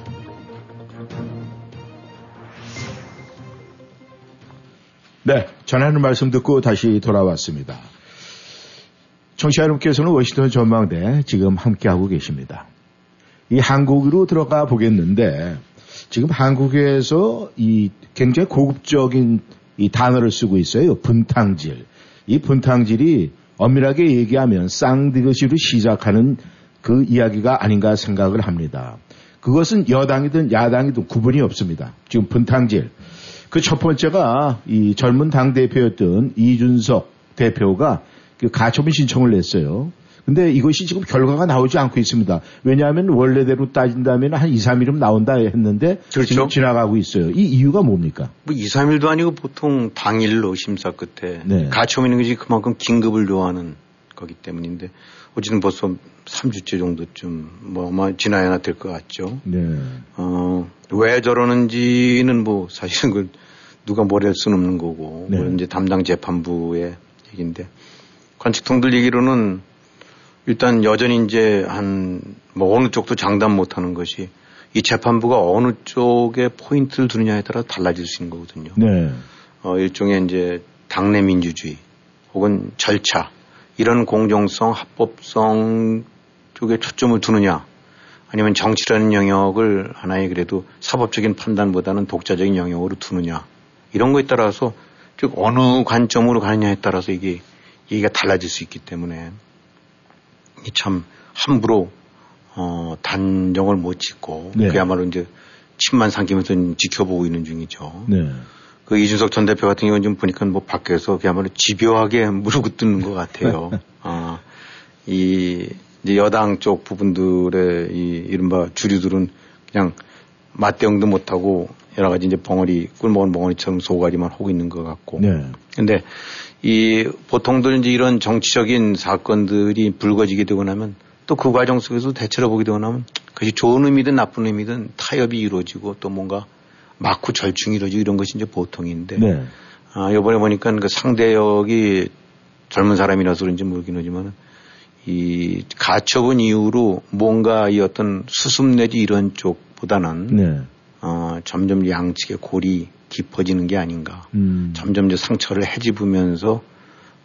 네, 전하는 말씀 듣고 다시 돌아왔습니다. 청취자 여러분께서는 워싱턴 전망대 지금 함께하고 계십니다. 이 한국으로 들어가 보겠는데 지금 한국에서 이 굉장히 고급적인 이 단어를 쓰고 있어요. 분탕질. 이 분탕질이 엄밀하게 얘기하면 쌍디귿으로 시작하는 그 이야기가 아닌가 생각을 합니다. 그것은 여당이든 야당이든 구분이 없습니다. 지금 분탕질. 그 첫 번째가 이 젊은 당 대표였던 이준석 대표가 그 가처분 신청을 냈어요. 근데 이것이 지금 결과가 나오지 않고 있습니다. 왜냐하면 원래대로 따진다면 한 2, 3일은 나온다 했는데 그렇죠. 지금 지나가고 있어요. 이 이유가 뭡니까? 뭐 2, 3일도 아니고 보통 당일로 심사 끝에 네. 가처분 있는 것이 그만큼 긴급을 요하는 거기 때문인데 어쨌든 벌써 3주째 정도쯤 뭐 아마 지나야 될 것 같죠. 네. 어, 왜 저러는지는 뭐 사실은 그 누가 할 수는 없는 거고 네. 그건 이제 담당 재판부의 얘기인데 관측통들 얘기로는 일단 여전히 이제 한 뭐 어느 쪽도 장담 못 하는 것이 이 재판부가 어느 쪽에 포인트를 두느냐에 따라 달라질 수 있는 거거든요. 네. 어, 일종의 이제 당내 민주주의 혹은 절차 이런 공정성, 합법성 쪽에 초점을 두느냐 아니면 정치라는 영역을 하나의 그래도 사법적인 판단보다는 독자적인 영역으로 두느냐 이런 거에 따라서 즉 어느 관점으로 가느냐에 따라서 이게 얘기가 달라질 수 있기 때문에 이참 함부로 어, 단정을 못 짓고 네. 그야말로 이제 침만 삼키면서 지켜보고 있는 중이죠. 네. 그 이준석 전 대표 같은 경우는 좀 보니까 뭐 밖에서 그야말로 집요하게 (laughs) 무릎을 뜯는 것 같아요. 아, (laughs) 이 이제 여당 쪽 부분들의 이 이른바 주류들은 그냥 맞대응도 못하고 여러 가지 이제 벙어리 꿀먹은 벙어리처럼 소가리만 하고 있는 것 같고. 네. 근데 이 보통들 이제 이런 정치적인 사건들이 불거지게 되고 나면 또 그 과정 속에서 대처를 보게 되고 나면 그것이 좋은 의미든 나쁜 의미든 타협이 이루어지고 또 뭔가 막후 절충이 이루어지고 이런 것이 이제 보통인데 네. 아, 요번에 보니까 그 상대역이 젊은 사람이라서 그런지 모르긴 하지만 이 가처분 이후로 뭔가 이 어떤 수습 내지 이런 쪽보다는 네. 어, 점점 양측의 골이 깊어지는 게 아닌가. 음. 점점 이제 상처를 헤집으면서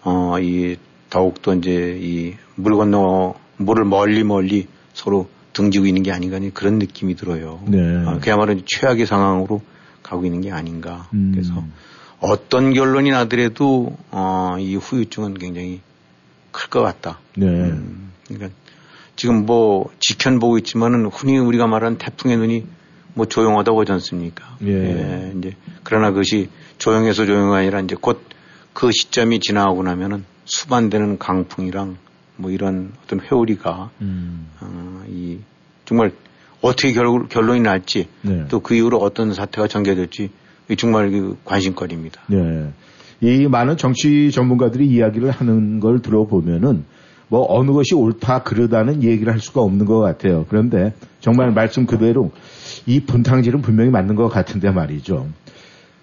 어, 이 더욱더 이제 이 물 건너 물을 멀리 멀리 서로 등지고 있는 게 아닌가 그런 느낌이 들어요. 네. 아, 그야말로 최악의 상황으로 가고 있는 게 아닌가. 음. 그래서 어떤 결론이 나더라도 어, 이 후유증은 굉장히 클 것 같다. 네. 음, 그러니까 지금 뭐 지켜보고 있지만은 흔히 우리가 말하는 태풍의 눈이 뭐 조용하다고 하지 않습니까? 예. 이제 그러나 그것이 조용해서 조용이 아니라 이제 곧 그 시점이 지나가고 나면은 수반되는 강풍이랑 뭐 이런 어떤 회오리가 음. 어, 이 정말 어떻게 결, 결론이 날지 네. 또그 이후로 어떤 사태가 전개될지 이 정말 그 관심거리입니다. 네. 이 많은 정치 전문가들이 이야기를 하는 걸 들어보면은 뭐 어느 것이 옳다 그르다는 얘기를 할 수가 없는 것 같아요. 그런데 정말 말씀 그대로 이 분탕질은 분명히 맞는 것 같은데 말이죠.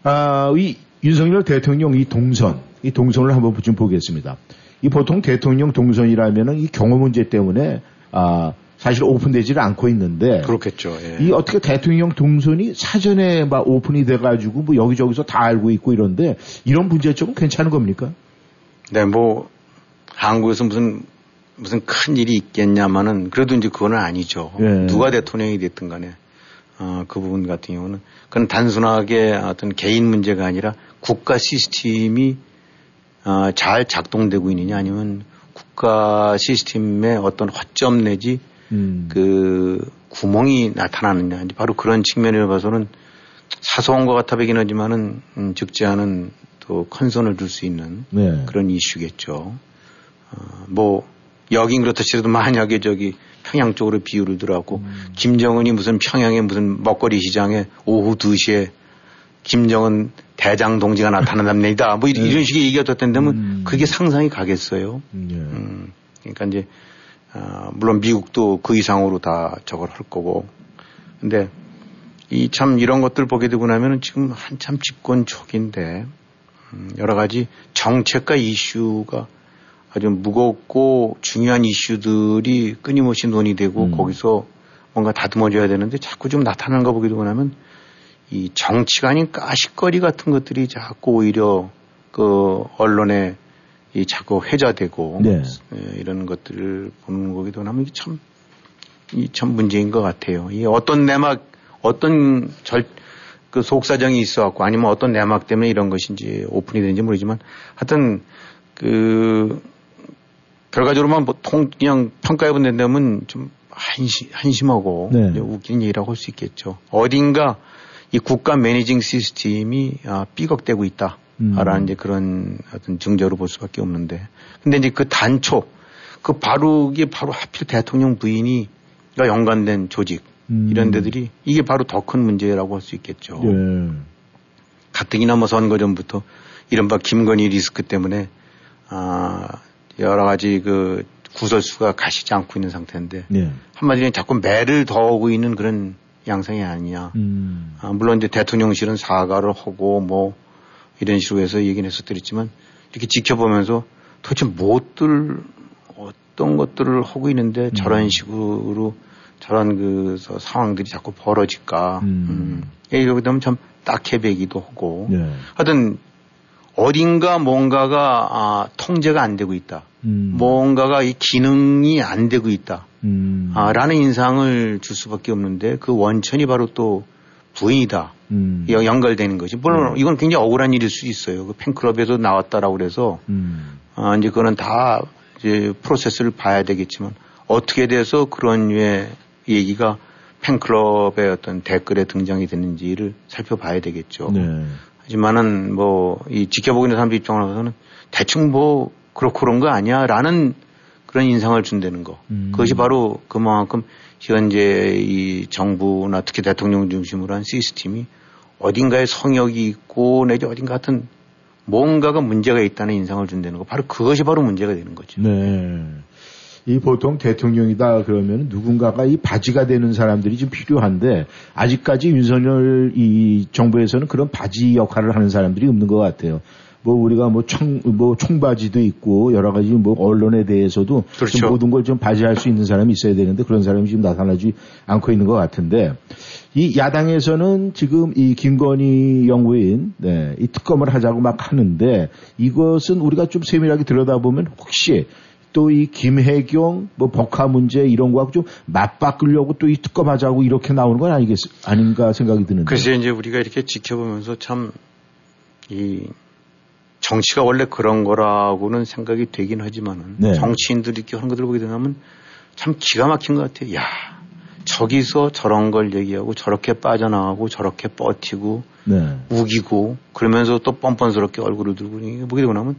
아, 이 윤석열 대통령 이 동선 이 동선을 한번 좀 보겠습니다. 이 보통 대통령 동선이라면은 이 경호 문제 때문에 아 사실 오픈되지를 않고 있는데 그렇겠죠. 예. 이 어떻게 대통령 동선이 사전에 막 오픈이 돼가지고 뭐 여기저기서 다 알고 있고 이런데 이런 문제점은 괜찮은 겁니까? 네, 뭐 한국에서 무슨 무슨 큰 일이 있겠냐마는 그래도 이제 그거는 아니죠. 예. 누가 대통령이 됐든 간에 어, 그 부분 같은 경우는 그건 단순하게 어떤 개인 문제가 아니라 국가 시스템이 어, 잘 작동되고 있느냐 아니면 국가 시스템의 어떤 허점 내지 음. 그 구멍이 나타나느냐 바로 그런 측면을 봐서는 사소한 것 같아 보이긴 하지만은 음, 적지 않은 또 컨선을 줄 수 있는 네. 그런 이슈겠죠. 어, 뭐 여긴 그렇다 치더라도 만약에 저기 평양 쪽으로 비유를 들어갖고 김정은이 무슨 평양에 무슨 먹거리 시장에 오후 2시에 김정은 대장 동지가 나타난답니다. 뭐 이런, (laughs) 이런 식의 얘기가 됐다면 그게 상상이 가겠어요. 예. 음, 그러니까 이제 아, 물론 미국도 그 이상으로 다 저걸 할 거고. 근데 이 참 이런 것들 보게 되고 나면은 지금 한참 집권 초기인데 음, 여러 가지 정책과 이슈가 아주 무겁고 중요한 이슈들이 끊임없이 논의되고 거기서 뭔가 다듬어져야 되는데 자꾸 좀 나타나는 거 보게 되고 나면 이 정치가 아닌 까식거리 같은 것들이 자꾸 오히려 그 언론에 이 자꾸 회자되고 네. 예, 이런 것들을 보는 거기도 하면 참, 이 참 문제인 것 같아요. 이 어떤 내막, 어떤 절, 그 속사정이 있어갖고 아니면 어떤 내막 때문에 이런 것인지 오픈이 되는지 모르지만 하여튼 그 결과적으로만 보통 그냥 평가해 본다면 좀 한심, 한심하고 네. 웃기는 얘기라고 할 수 있겠죠. 어딘가 이 국가 매니징 시스템이 아, 삐걱대고 있다. 음. 라는 이제 그런 어떤 증거로 볼 수밖에 없는데. 근데 이제 그 단초, 그 바로 이게 바로 하필 대통령 부인이 가 연관된 조직 음. 이런 데들이 이게 바로 더 큰 문제라고 할 수 있겠죠. 예. 가뜩이나 뭐 선거 전부터 이른바 김건희 리스크 때문에 아 여러 가지 그 구설수가 가시지 않고 있는 상태인데 예. 한마디로 자꾸 매를 더하고 있는 그런 양상이 아니냐. 음. 아, 물론 이제 대통령실은 사과를 하고 뭐 이런 식으로 해서 얘기는 했었더랬지만 이렇게 지켜보면서 도대체 무엇들 어떤 것들을 하고 있는데 저런 식으로 저런 그 서- 상황들이 자꾸 벌어질까. 음. 이러게 되면 참 딱해배기도 하고. 예. 하여튼 어딘가 뭔가가 아, 통제가 안 되고 있다. 음. 뭔가가 이 기능이 안 되고 있다. 음. 아, 라는 인상을 줄 수밖에 없는데 그 원천이 바로 또 부인이다. 음. 이 연결되는 거지. 물론 이건 굉장히 억울한 일일 수 있어요. 그 팬클럽에서 나왔다라고 그래서 음. 아, 이제 그거는 다 이제 프로세스를 봐야 되겠지만 어떻게 돼서 그런 류의 얘기가 팬클럽의 어떤 댓글에 등장이 됐는지를 살펴봐야 되겠죠. 네. 하지만은 뭐 이 지켜보고 있는 사람들 입장으로서는 대충 뭐 그렇고 그런 거 아니야 라는 그런 인상을 준다는 거. 음. 그것이 바로 그만큼 현재 이 정부나 특히 대통령 중심으로 한 시스템이 어딘가에 성역이 있고 내지 어딘가 같은 뭔가가 문제가 있다는 인상을 준다는 거. 바로 그것이 바로 문제가 되는 거죠. 네. 이 보통 대통령이다 그러면 누군가가 이 바지가 되는 사람들이 좀 필요한데 아직까지 윤석열 이 정부에서는 그런 바지 역할을 하는 사람들이 없는 것 같아요. 뭐 우리가 뭐 청, 뭐 총바지도 있고 여러 가지 뭐 언론에 대해서도 그렇죠. 좀 모든 걸 좀 바지할 수 있는 사람이 있어야 되는데 그런 사람이 지금 나타나지 않고 있는 것 같은데 이 야당에서는 지금 이 김건희 연구인 네, 이 특검을 하자고 막 하는데 이것은 우리가 좀 세밀하게 들여다보면 혹시 또 이 김혜경 뭐 법화 문제 이런 거하고 좀 맞바꾸려고 또 이 특검하자고 이렇게 나오는 건 아니겠 아닌가 생각이 드는데. 그래서 이제 우리가 이렇게 지켜보면서 참 이 정치가 원래 그런 거라고는 생각이 되긴 하지만은 네. 정치인들이 이렇게 하는 것들 보게 되면 참 기가 막힌 것 같아요. 야 저기서 저런 걸 얘기하고 저렇게 빠져나가고 저렇게 버티고 네. 우기고 그러면서 또 뻔뻔스럽게 얼굴을 들고 이게 보게 되고 나면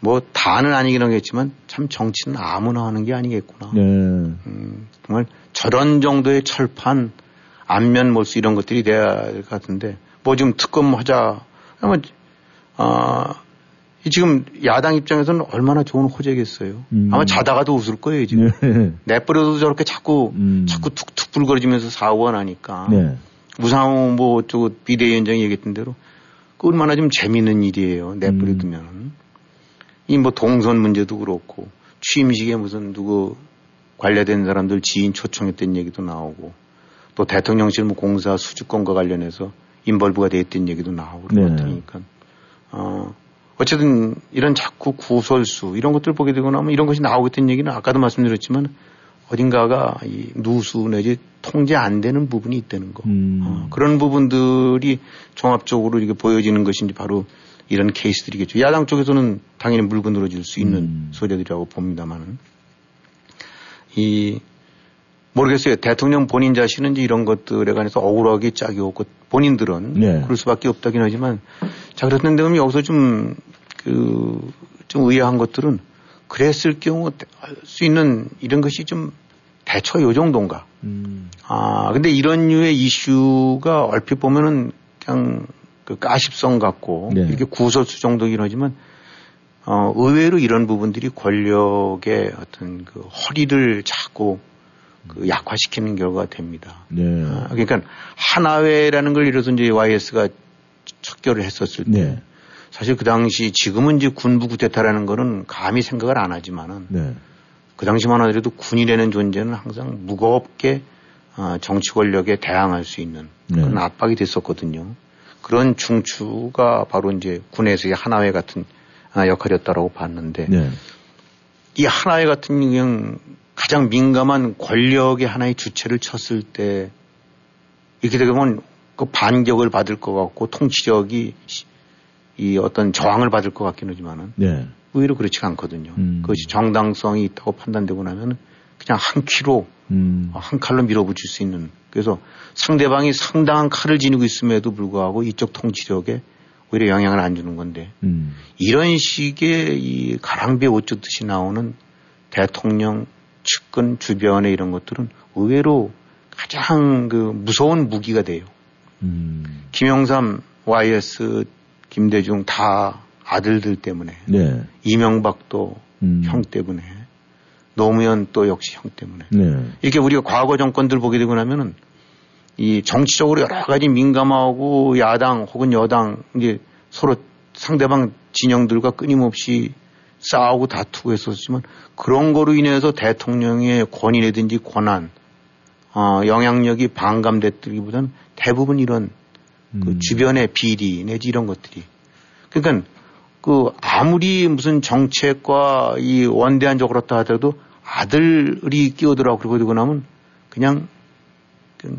뭐 다는 아니긴 하겠지만 참 정치는 아무나 하는 게 아니겠구나. 네. 음, 정말 저런 정도의 철판, 안면 몰수 이런 것들이 돼야 될 것 같은데, 뭐 지금 특검 하자. 아마, 아, 이 지금 야당 입장에서는 얼마나 좋은 호재겠어요. 음. 아마 자다가도 웃을 거예요, 지금. 네. 내버려도 저렇게 자꾸, 음. 자꾸 툭툭 불거리면서 사고가 나니까. 네. 우상호 뭐 어쩌고 비대위원장이 얘기했던 대로 그 얼마나 좀 재미있는 일이에요. 내버려두면. 음. 이뭐 동선 문제도 그렇고 취임식에 무슨 누구 관련된 사람들 지인 초청했던 얘기도 나오고 또 대통령실 뭐 공사 수주권과 관련해서 인벌브가 돼 있던 얘기도 나오고 그러니까 어 어쨌든 이런 자꾸 구설수 이런 것들 보게 되고 나면 이런 것이 있던 얘기는 아까도 말씀드렸지만 어딘가가 이 누수 내지 통제 안 되는 부분이 있다는 거. 음. 어, 그런 부분들이 종합적으로 이렇게 보여지는 것인지 바로 이런 케이스들이겠죠. 야당 쪽에서는 당연히 물고 늘어질 수 있는 음. 소리들이라고 봅니다만은 이 모르겠어요. 대통령 본인 자신은 이런 것들에 관해서 억울하게 짝이 없고 본인들은 네. 그럴 수밖에 없다긴 하지만 자 그렇던데 그럼 여기서 좀 그, 좀 의아한 것들은 그랬을 경우 할 수 있는 이런 것이 좀 대처 요 정도인가. 음. 아, 근데 이런 류의 이슈가 얼핏 보면은 그냥 그 가십성 같고 네. 이렇게 구설수 정도긴 하지만 어, 의외로 이런 부분들이 권력의 어떤 그 허리를 자꾸 그 약화시키는 결과가 됩니다. 네. 아, 그러니까 하나회라는 걸 이래서 이제 YS가 척결을 했었을 때 네. 사실 그 당시 지금은 이제 군부 구태타라는 거는 감히 생각을 안 하지만은 네. 그 당시만 하더라도 군이라는 존재는 항상 무겁게 어, 정치 권력에 대항할 수 있는 네. 그런 압박이 됐었거든요. 그런 중추가 바로 이제 군에서의 하나회 같은 아, 역할이었다라고 봤는데 네. 이 하나회 같은 그냥 가장 민감한 권력의 하나의 주체를 쳤을 때 이렇게 되면 그 반격을 받을 것 같고 통치력이 이 어떤 저항을 받을 것 같긴 하지만은 네. 의외로 그렇지가 않거든요. 음. 그것이 정당성이 있다고 판단되고 나면 그냥 한 키로 음. 한 칼로 밀어붙일 수 있는 그래서 상대방이 상당한 칼을 지니고 있음에도 불구하고 이쪽 통치력에 오히려 영향을 안 주는 건데 음. 이런 식의 이 가랑비에 옷 젖듯이 나오는 대통령 측근 주변의 이런 것들은 의외로 가장 그 무서운 무기가 돼요. 음. 김영삼 YS 김대중 다 아들들 때문에 네. 이명박도 음. 형 때문에 노무현 또 역시 형 때문에 네. 이렇게 우리가 과거 정권들 보게 되고 나면은 이 정치적으로 여러 가지 민감하고 야당 혹은 여당 이제 서로 상대방 진영들과 끊임없이 싸우고 다투고 했었지만 그런 거로 인해서 대통령의 권위라든지 권한, 어, 영향력이 반감됐다기보다는 대부분 이런 그 음. 주변의 비리 내지 이런 것들이. 그러니까 그 아무리 무슨 정책과 이 원대한 적으로 다 하더라도 아들이 끼어들어 그러고 되고 나면 그냥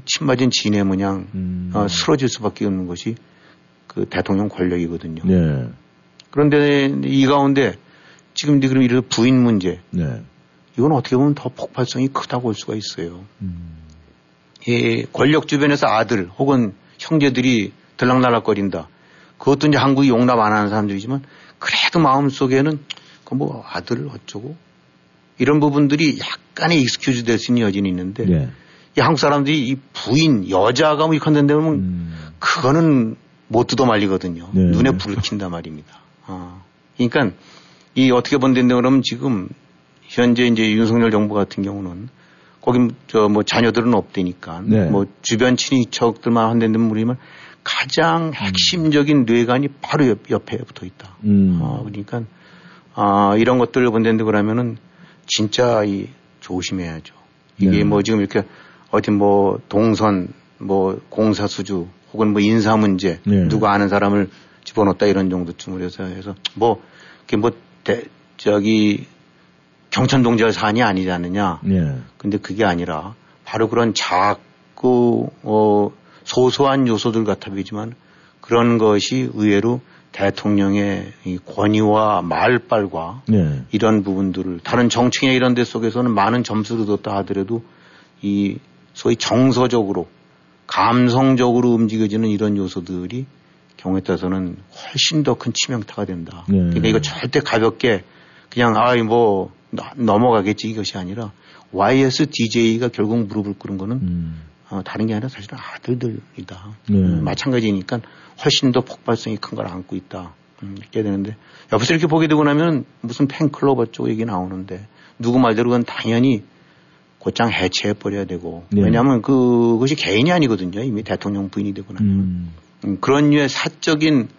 침 맞은 지네 모양 음. 어, 쓰러질 수밖에 없는 것이 그 대통령 권력이거든요. 네. 그런데 이 가운데 지금 그럼 이런 부인 문제. 네. 이건 어떻게 보면 더 폭발성이 크다고 볼 수가 있어요. 음. 예, 권력 주변에서 아들 혹은 형제들이 들락날락거린다. 그것도 이제 한국이 용납 안 하는 사람들이지만 그래도 마음속에는 그 뭐 아들 어쩌고 이런 부분들이 약간의 excuse 될 수 있는 여지는 있는데 네. 이 한국 사람들이 이 부인 여자가 뭐 이컨대 되면 음. 그거는 못 뜯어 말리거든요. 네. 눈에 불을 킨단 말입니다. 어. 그러니까 이 어떻게 본다는데 그러면 지금 현재 이제 윤석열 정부 같은 경우는 거기 저 뭐 자녀들은 없대니까 네. 뭐 주변 친인척들만 한다는 물이면 가장 음. 핵심적인 뇌관이 바로 옆, 옆에 붙어 있다. 음. 어, 그러니까 아, 이런 것들을 본다는데 그러면은 진짜 이 조심해야죠. 이게 네. 뭐 지금 이렇게 어디 뭐 동선 뭐 공사 수주 혹은 뭐 인사 문제 네. 누구 아는 사람을 집어넣었다 이런 정도쯤으로 해서 해서 뭐 이게 뭐 대, 저기 경천동지와 사안이 아니지 않느냐. 네. 근데 그게 아니라 바로 그런 작고 어 소소한 요소들 같아 보이지만 그런 것이 의외로 대통령의 이 권위와 말빨과 네. 이런 부분들을 다른 정치나 이런 데 속에서는 많은 점수를 뒀다 하더라도 이 소위 정서적으로 감성적으로 움직여지는 이런 요소들이 경우에 따라서는 훨씬 더 큰 치명타가 된다. 네. 그러니까 이거 절대 가볍게 그냥 아이 뭐 넘어가겠지 이것이 아니라 YS DJ가 결국 무릎을 꿇은 거는 음. 어, 다른 게 아니라 사실은 아들들이다. 네. 음, 마찬가지니까 훨씬 더 폭발성이 큰 걸 안고 있다. 음, 이렇게 되는데 옆에서 이렇게 보게 되고 나면 무슨 팬클럽 어쩌고 얘기 나오는데 누구 말대로 그건 당연히 곧장 해체해 버려야 되고 네. 왜냐하면 그것이 개인이 아니거든요. 이미 대통령 부인이 되고 나면 음. 음, 그런 류의 사적인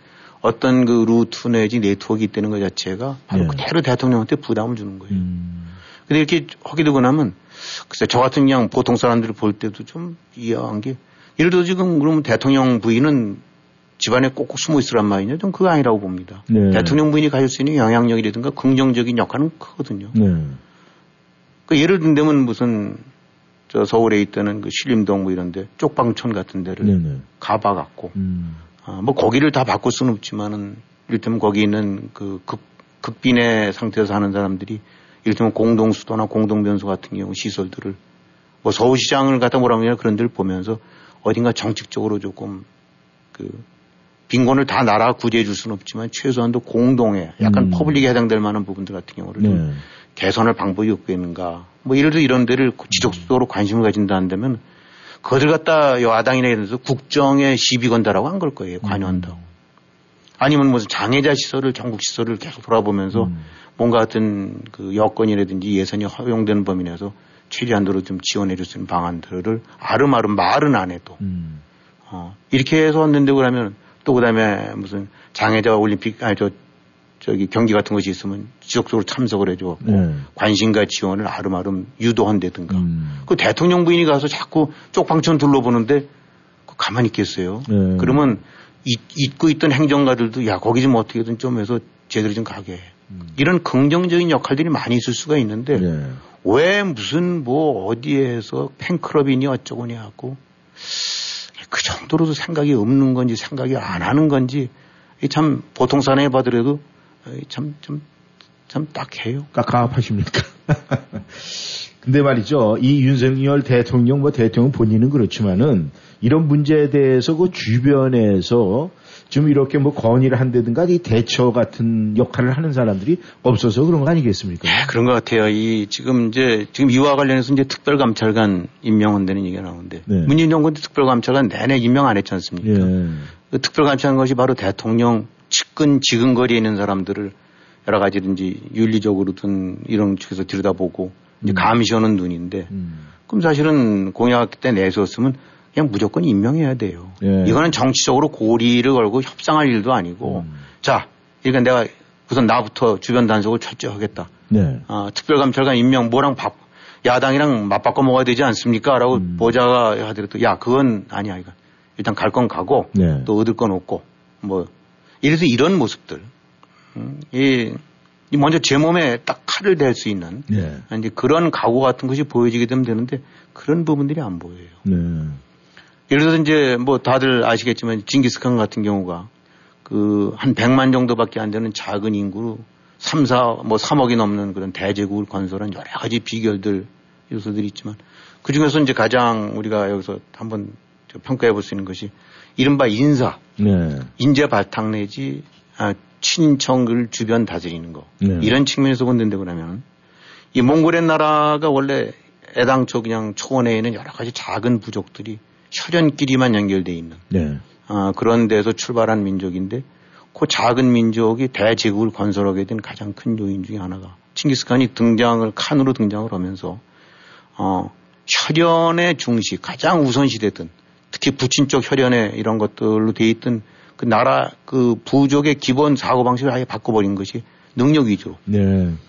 어떤 그 루트 내지 네트워크 있다는 것 자체가 바로 네. 그대로 대통령한테 부담을 주는 거예요. 음. 근데 이렇게 하게 되고 나면 글쎄 저 같은 그냥 보통 사람들을 볼 때도 좀 이해한 게 예를 들어 지금 그러면 대통령 부인은 집안에 꼭꼭 숨어 있으란 말이냐? 좀 그거 아니라고 봅니다. 네. 대통령 부인이 가질 수 있는 영향력이라든가 긍정적인 역할은 크거든요. 네. 그 예를 든다면 무슨 저 서울에 있다는 그 신림동 뭐 이런데 쪽방촌 같은 데를 네네. 가봐갖고 음. 아, 뭐 거기를 다 바꿀 수는 없지만은 이를테면 거기 있는 그 극, 극빈의 상태에서 사는 사람들이 이를테면 공동수도나 공동변소 같은 경우 시설들을 뭐 서울시장을 갖다 뭐라고 하냐 그런 데를 보면서 어딘가 정책적으로 조금 그 빈곤을 다 나라 구제해 줄 수는 없지만 최소한도 공동에 약간 음. public에 해당될 만한 부분들 같은 경우를 좀 네. 개선할 방법이 없겠는가. 뭐 예를 들어 이런 데를 지속적으로 관심을 가진다 한다면 그들 갖다 여당이나 이런 데서 국정에 시비 건다라고 한 걸 거예요. 관여한다고. 아니면 무슨 장애자 시설을 전국 시설을 계속 돌아보면서 뭔가 같은 그 여건이라든지 예산이 허용되는 범위 내에서 최대한도로 좀 지원해 줄 수 있는 방안들을 아름아름 말은 안 해도 음. 어, 이렇게 해서 왔는데 그러면 또 그다음에 무슨 장애자 올림픽 아니 저 저기 경기 같은 것이 있으면 지속적으로 참석을 해줘 네. 관심과 지원을 아름아름 유도한다든가 음. 그 대통령 부인이 가서 자꾸 쪽방촌 둘러보는데 그 가만히 있겠어요. 네. 그러면 잊, 잊고 있던 행정가들도 야 거기 좀 어떻게든 좀 해서 제대로 좀 가게 해. 이런 긍정적인 역할들이 많이 있을 수가 있는데 네. 왜 무슨 뭐 어디에서 팬클럽이니 어쩌고니 하고 그 정도로도 생각이 없는 건지 생각이 안 하는 건지 이참 보통 사람이 봐더라도 참좀 참 딱해요. 깝깝하십니까? (laughs) 근데 말이죠. 이 윤석열 대통령, 뭐 대통령 본인은 그렇지만은 이런 문제에 대해서 그 주변에서 좀 이렇게 뭐 건의를 한다든가 이 대처 같은 역할을 하는 사람들이 없어서 그런 거 아니겠습니까? 그런 것 같아요. 이 지금 이제 지금 이와 관련해서 이제 특별감찰관 임명한다는 얘기가 나오는데 네. 문재인 정부 때 특별감찰관 내내 임명 안 했지 않습니까? 예. 그 특별감찰한 것이 바로 대통령 측근 지근거리에 있는 사람들을 여러 가지든지 윤리적으로든 이런 측에서 들여다보고 이제 감시하는 눈인데 음. 그럼 사실은 공약 때 내세웠으면 그냥 무조건 임명해야 돼요. 예. 이거는 정치적으로 고리를 걸고 협상할 일도 아니고 음. 자, 그러니까 내가 우선 나부터 주변 단속을 철저히 하겠다. 네. 아, 특별감찰관 임명 뭐랑 밥, 야당이랑 맞바꿔 먹어야 되지 않습니까? 라고 음. 보좌가 하더라도 야, 그건 아니야. 이거. 일단 갈 건 가고 네. 또 얻을 건 없고 뭐 이래서 이런 모습들. 음, 이, 이 먼저 제 몸에 딱 칼을 댈 수 있는 네. 이제 그런 각오 같은 것이 보여지게 되면 되는데 그런 부분들이 안 보여요. 네. 예를 들어서 이제 뭐 다들 아시겠지만 징기스칸 같은 경우가 그 한 100만 정도밖에 안 되는 작은 인구로 3, 4, 뭐 3억이 넘는 그런 대제국을 건설한 여러 가지 비결들 요소들이 있지만 그 중에서 이제 가장 우리가 여기서 한번 저 평가해 볼 수 있는 것이 이른바 인사, 네. 인재 바탕 내지 아, 친척을 주변 다스리는 거. 네. 이런 측면에서 본다는데 그러면 이 몽골의 나라가 원래 애당초 그냥 초원에 있는 여러 가지 작은 부족들이 혈연끼리만 연결돼 있는 네. 아, 그런 데서 출발한 민족인데 그 작은 민족이 대제국을 건설하게 된 가장 큰 요인 중에 하나가 칭기스칸이 등장을 칸으로 등장을 하면서 어, 혈연의 중시 가장 우선시되던 특히 부친적 혈연의 이런 것들로 돼 있던 그 나라 그 부족의 기본 사고 방식을 아예 바꿔버린 것이 능력 위주로. 네.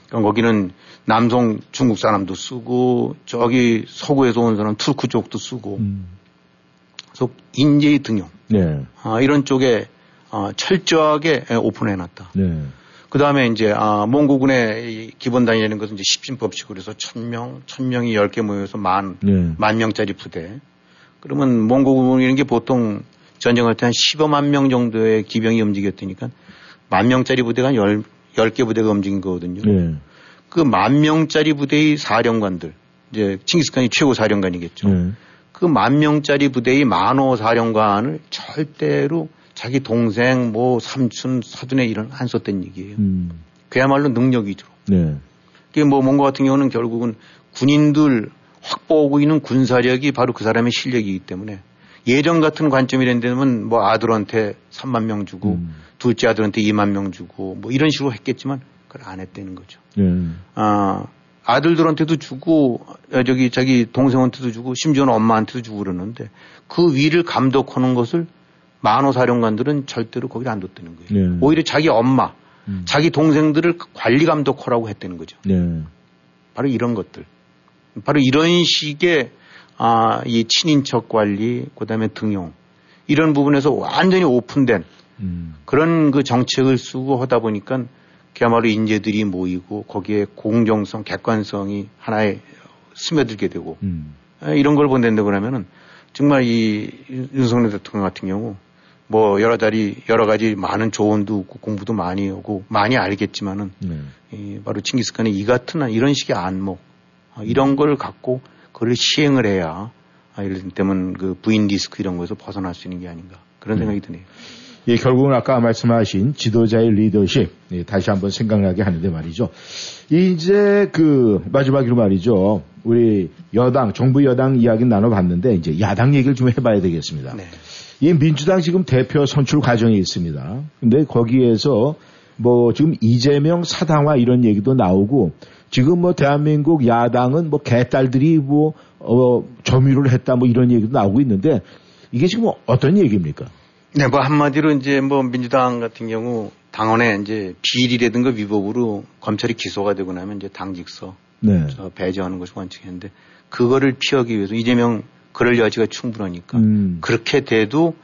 그러니까 거기는 남성 중국 사람도 쓰고 저기 서구에서 온 사람 투르크 쪽도 쓰고 음. 그래서 인재의 등용 네. 아, 이런 쪽에 아, 철저하게 오픈해 놨다. 네. 그 다음에 이제 아, 몽고군의 이 기본 단위라는 것은 이제 십신법칙으로 해서 천 명, 천 명이 열 개 모여서 만, 네. 만 명짜리 부대. 그러면 몽고군이라는 게 보통 전쟁할 때 한 15만 명 정도의 기병이 움직였으니까 만 명짜리 부대가 열, 열개 부대가 움직인 거거든요. 네. 그만 명짜리 부대의 사령관들, 이제 칭기스칸이 최고 사령관이겠죠. 네. 그만 명짜리 부대의 만호 사령관을 절대로 자기 동생, 뭐 삼촌, 사돈에 이런 안 썼던 얘기예요. 음. 그야말로 능력 위주로. 네. 그게 뭐 몽고 같은 경우는 결국은 군인들 확보하고 있는 군사력이 바로 그 사람의 실력이기 때문에 예전 같은 관점이랬다면 뭐 아들한테 3만 명 주고 음. 둘째 아들한테 2만 명 주고 뭐 이런 식으로 했겠지만 그걸 안 했다는 거죠. 네. 아, 아들들한테도 주고, 어, 저기, 자기 동생한테도 주고, 심지어는 엄마한테도 주고 그러는데, 그 위를 감독하는 것을 만호 사령관들은 절대로 거기를 안 뒀다는 거예요. 네. 오히려 자기 엄마, 음. 자기 동생들을 관리 감독하라고 했다는 거죠. 네. 바로 이런 것들. 바로 이런 식의 아, 이 친인척 관리, 그 다음에 등용. 이런 부분에서 완전히 오픈된 음. 그런 그 정책을 쓰고 하다 보니까 그야말로 인재들이 모이고 거기에 공정성, 객관성이 하나에 스며들게 되고 음. 아, 이런 걸 본다는데 그러면은 정말 이 윤석열 대통령 같은 경우 뭐 여러 자리 여러 가지 많은 조언도 있고 공부도 많이 오고 많이 알겠지만은 네. 이 바로 칭기스칸의 이 같은 이런 식의 안목 아, 이런 걸 갖고 그걸 시행을 해야 아, 예를 들면 그 부인 리스크 이런 거에서 벗어날 수 있는 게 아닌가 그런 네. 생각이 드네요. 예, 결국은 아까 말씀하신 지도자의 리더십 예, 다시 한번 생각나게 하는데 말이죠. 이제 그 마지막으로 말이죠. 우리 여당 정부 여당 이야기 나눠봤는데 이제 야당 얘기를 좀 해봐야 되겠습니다. 네. 이 민주당 지금 대표 선출 과정이 있습니다. 근데 거기에서 뭐 지금 이재명 사당화 이런 얘기도 나오고 지금 뭐 대한민국 야당은 뭐 개딸들이 뭐 어, 점유를 했다 뭐 이런 얘기도 나오고 있는데 이게 지금 어떤 얘기입니까? 네, 뭐 한마디로 이제 뭐 민주당 같은 경우 당원에 이제 비리라든가 위법으로 검찰이 기소가 되고 나면 이제 당직서 네. 저 배제하는 것이 원칙인데 그거를 피하기 위해서 이재명 그럴 여지가 충분하니까 음. 그렇게 돼도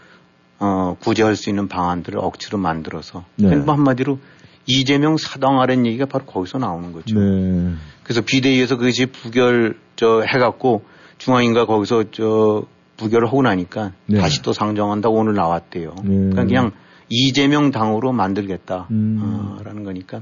어, 구제할 수 있는 방안들을 억지로 만들어서 네. 뭐 한마디로 이재명 사당하라는 얘기가 바로 거기서 나오는 거죠. 네. 그래서 비대위에서 그것이 부결 저 해갖고 중앙인가 거기서 저 부결을 하고 나니까 네. 다시 또 상정한다고 오늘 나왔대요. 네. 그러니까 그냥 이재명 당으로 만들겠다라는 음. 거니까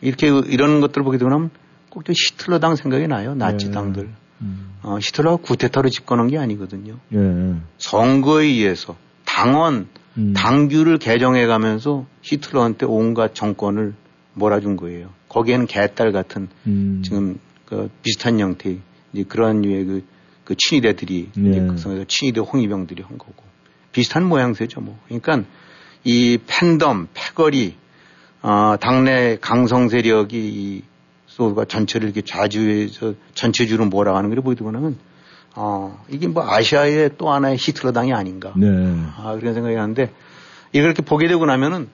이렇게 이런 것들 을 보게 되면 꼭 또 히틀러 당 생각이 나요. 나치 네. 당들. 음. 어, 히틀러가 구테타로 집권한 게 아니거든요. 예. 선거에 의해서 당원 음. 당규를 개정해 가면서 히틀러한테 온갖 정권을 몰아준 거예요. 거기에는 개딸 같은 음. 지금 그 비슷한 형태의 이제 그런 류의 그, 그 친위대들이 네. 이제 그 성에서 친위대 홍위병들이 한 거고 비슷한 모양새죠 뭐. 그러니까 이 팬덤, 패거리, 어, 당내 강성 세력이 이 소가 전체를 이렇게 좌주해서 전체주로 몰아가는 걸 보이고 나면 어, 이게 뭐 아시아의 또 하나의 히틀러당이 아닌가. 네. 아, 그런 생각이 하는데 이걸 이렇게 보게 되고 나면은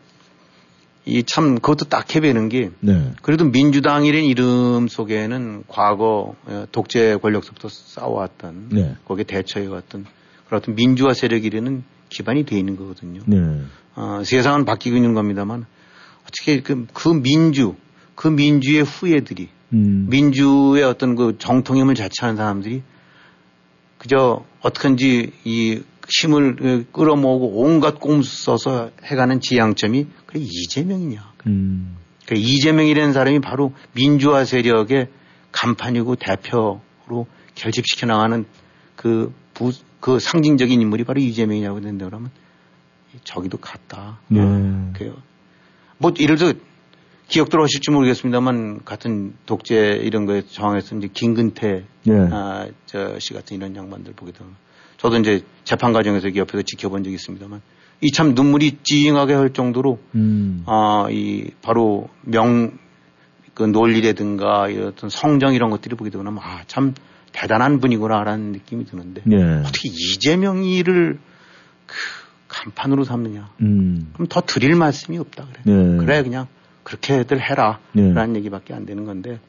이 참 그것도 딱 해 배는 게 네. 그래도 민주당이라는 이름 속에는 과거 어, 독재 권력서부터 싸워왔던 네. 거기에 대처해왔던 그런 어떤 민주화 세력이라는 기반이 돼 있는 거거든요. 네. 어, 세상은 바뀌고 있는 겁니다만 어떻게 그, 그 민주, 그 민주의 후예들이 음. 민주의 어떤 그 정통임을 자처하는 사람들이 그저 어떻게든지 이 힘을 어, 끌어모으고 온갖 꼼수 써서 해가는 지향점이 그래 이재명이냐. 음. 그 이재명이라는 사람이 바로 민주화 세력의 간판이고 대표로 결집시켜 나가는 그, 부, 그 상징적인 인물이 바로 이재명이냐고 된다 그러면 저기도 같다. 네. 그래요. 뭐 예를 들어 기억들 하실지 모르겠습니다만 같은 독재 이런 거에 저항해서 이제 김근태 예. 아, 저씨 같은 이런 양반들 보게 되면 저도 이제 재판 과정에서 옆에서 지켜본 적이 있습니다만 이 참 눈물이 찡하게 할 정도로 음. 아, 이 바로 명, 그 논리라든가 어떤 성정 이런 것들이 보게 되면 아, 참 대단한 분이구나라는 느낌이 드는데 네. 어떻게 이재명이를 그 간판으로 삼느냐. 음. 그럼 더 드릴 말씀이 없다 그래. 네. 그래 그냥 그렇게들 해라. 네. 라는 얘기밖에 안 되는 건데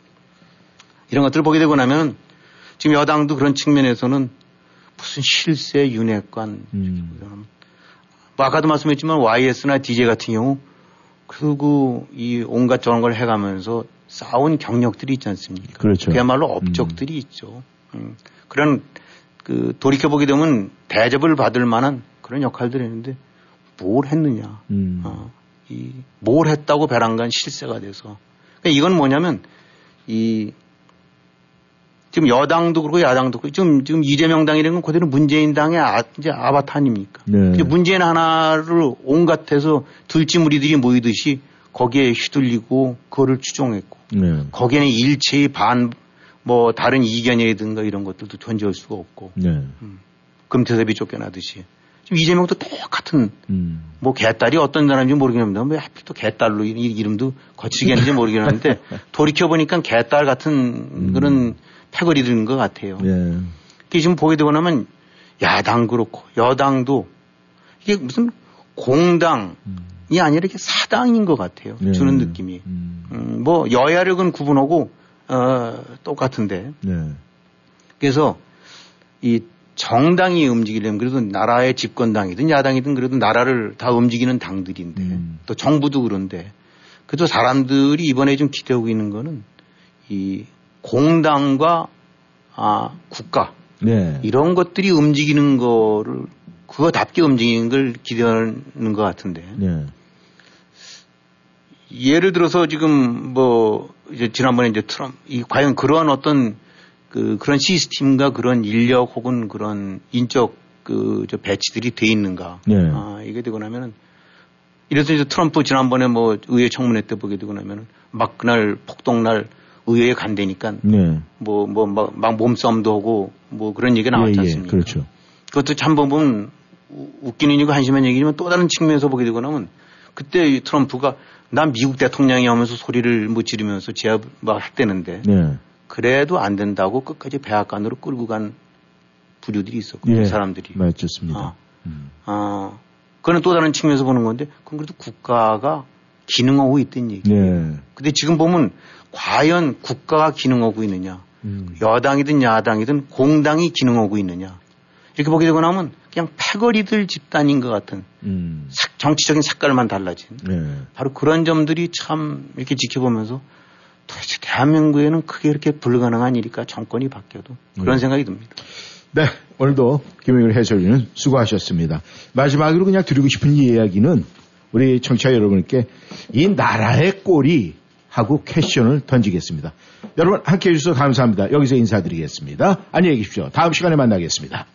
이런 것들을 보게 되고 나면 지금 여당도 그런 측면에서는 무슨 실세 윤회관 음. 뭐 아까도 말씀했지만 YS나 DJ 같은 경우 그리고 이 온갖 저런 걸 해가면서 싸운 경력들이 있지 않습니까? 그렇죠. 그야말로 업적들이 있죠. 음, 그런 그 돌이켜 보게 되면 대접을 받을 만한 그런 역할들을 했는데 뭘 했느냐. 음. 어, 이, 뭘 했다고 배란간 실세가 돼서. 그러니까 이건 뭐냐면 이 지금 여당도 그렇고 야당도 그렇고 지금, 지금 이재명 당이라는 건 그대로 문재인 당의 아, 이제 아바타 아닙니까? 네. 문재인 하나를 온갖해서 들쥐무리들이 모이듯이 거기에 휘둘리고 그거를 추종했고 네. 거기에는 일체의 반, 뭐 다른 이견이라든가 이런 것들도 존재할 수가 없고 네. 금태섭이 쫓겨나듯이 지금 이재명도 똑같은 음. 뭐 개딸이 어떤 사람인지 모르겠는데 왜 하필 또 개딸로 이 이름도 거치게 했는지 모르겠는데 (laughs) 돌이켜 보니까 개딸 같은 그런 패거리들인 것 같아요. 예. 이게 지금 보게 되고 나면 야당 그렇고 여당도 이게 무슨 공당이 아니라 이렇게 사당인 것 같아요. 네. 주는 느낌이. 음, 뭐 여야력은 구분하고 어, 똑같은데. 네. 그래서 이 정당이 움직이려면 그래도 나라의 집권당이든 야당이든 그래도 나라를 다 움직이는 당들인데 음. 또 정부도 그런데 그래도 사람들이 이번에 좀 기대하고 있는 거는 이 공당과 아, 국가 네. 이런 것들이 움직이는 거를 그거답게 움직이는 걸 기대하는 것 같은데 네. 예를 들어서 지금 뭐 이제 지난번에 이제 트럼프 이 과연 그런 어떤 그 그런 시스템과 그런 인력 혹은 그런 인적 그 저 배치들이 돼 있는가 네. 아, 이게 되고 나면은 이래서 이제 트럼프 지난번에 뭐 의회 청문회 때 보게 되고 나면은 막 그날 폭동날 의회에 간다니까 네. 뭐뭐막 몸싸움도 하고 뭐 그런 얘기가 나왔지 예, 예, 않습니까? 그렇죠. 그것도 참 보면 우- 웃기는 얘기고 한심한 얘기지만 또 다른 측면에서 보게 되고 나면 그때 이 트럼프가 난 미국 대통령이 하면서 소리를 뭐 지르면서 제압 막 했대는데 네. 그래도 안 된다고 끝까지 배악관으로 끌고 간 부류들이 있었고 예. 사람들이 맞습니다. 어, 그거는 또 다른 측면에서 보는 건데 그건 그래도 국가가 기능하고 있던 얘기예요. 네. 근데 지금 보면 과연 국가가 기능하고 있느냐 음. 여당이든 야당이든 공당이 기능하고 있느냐 이렇게 보게 되고 나면 그냥 패거리들 집단인 것 같은 음. 정치적인 색깔만 달라진 네. 바로 그런 점들이 참 이렇게 지켜보면서 도대체 대한민국에는 크게 이렇게 불가능한 일일까 정권이 바뀌어도 그런 네. 생각이 듭니다. 네, 오늘도 김영일 해설위는 수고하셨습니다. 마지막으로 그냥 드리고 싶은 이야기는 우리 청취자 여러분께 이 나라의 꼴이 하고 퀘션을 던지겠습니다. 여러분 함께 해주셔서 감사합니다. 여기서 인사드리겠습니다. 안녕히 계십시오. 다음 시간에 만나겠습니다.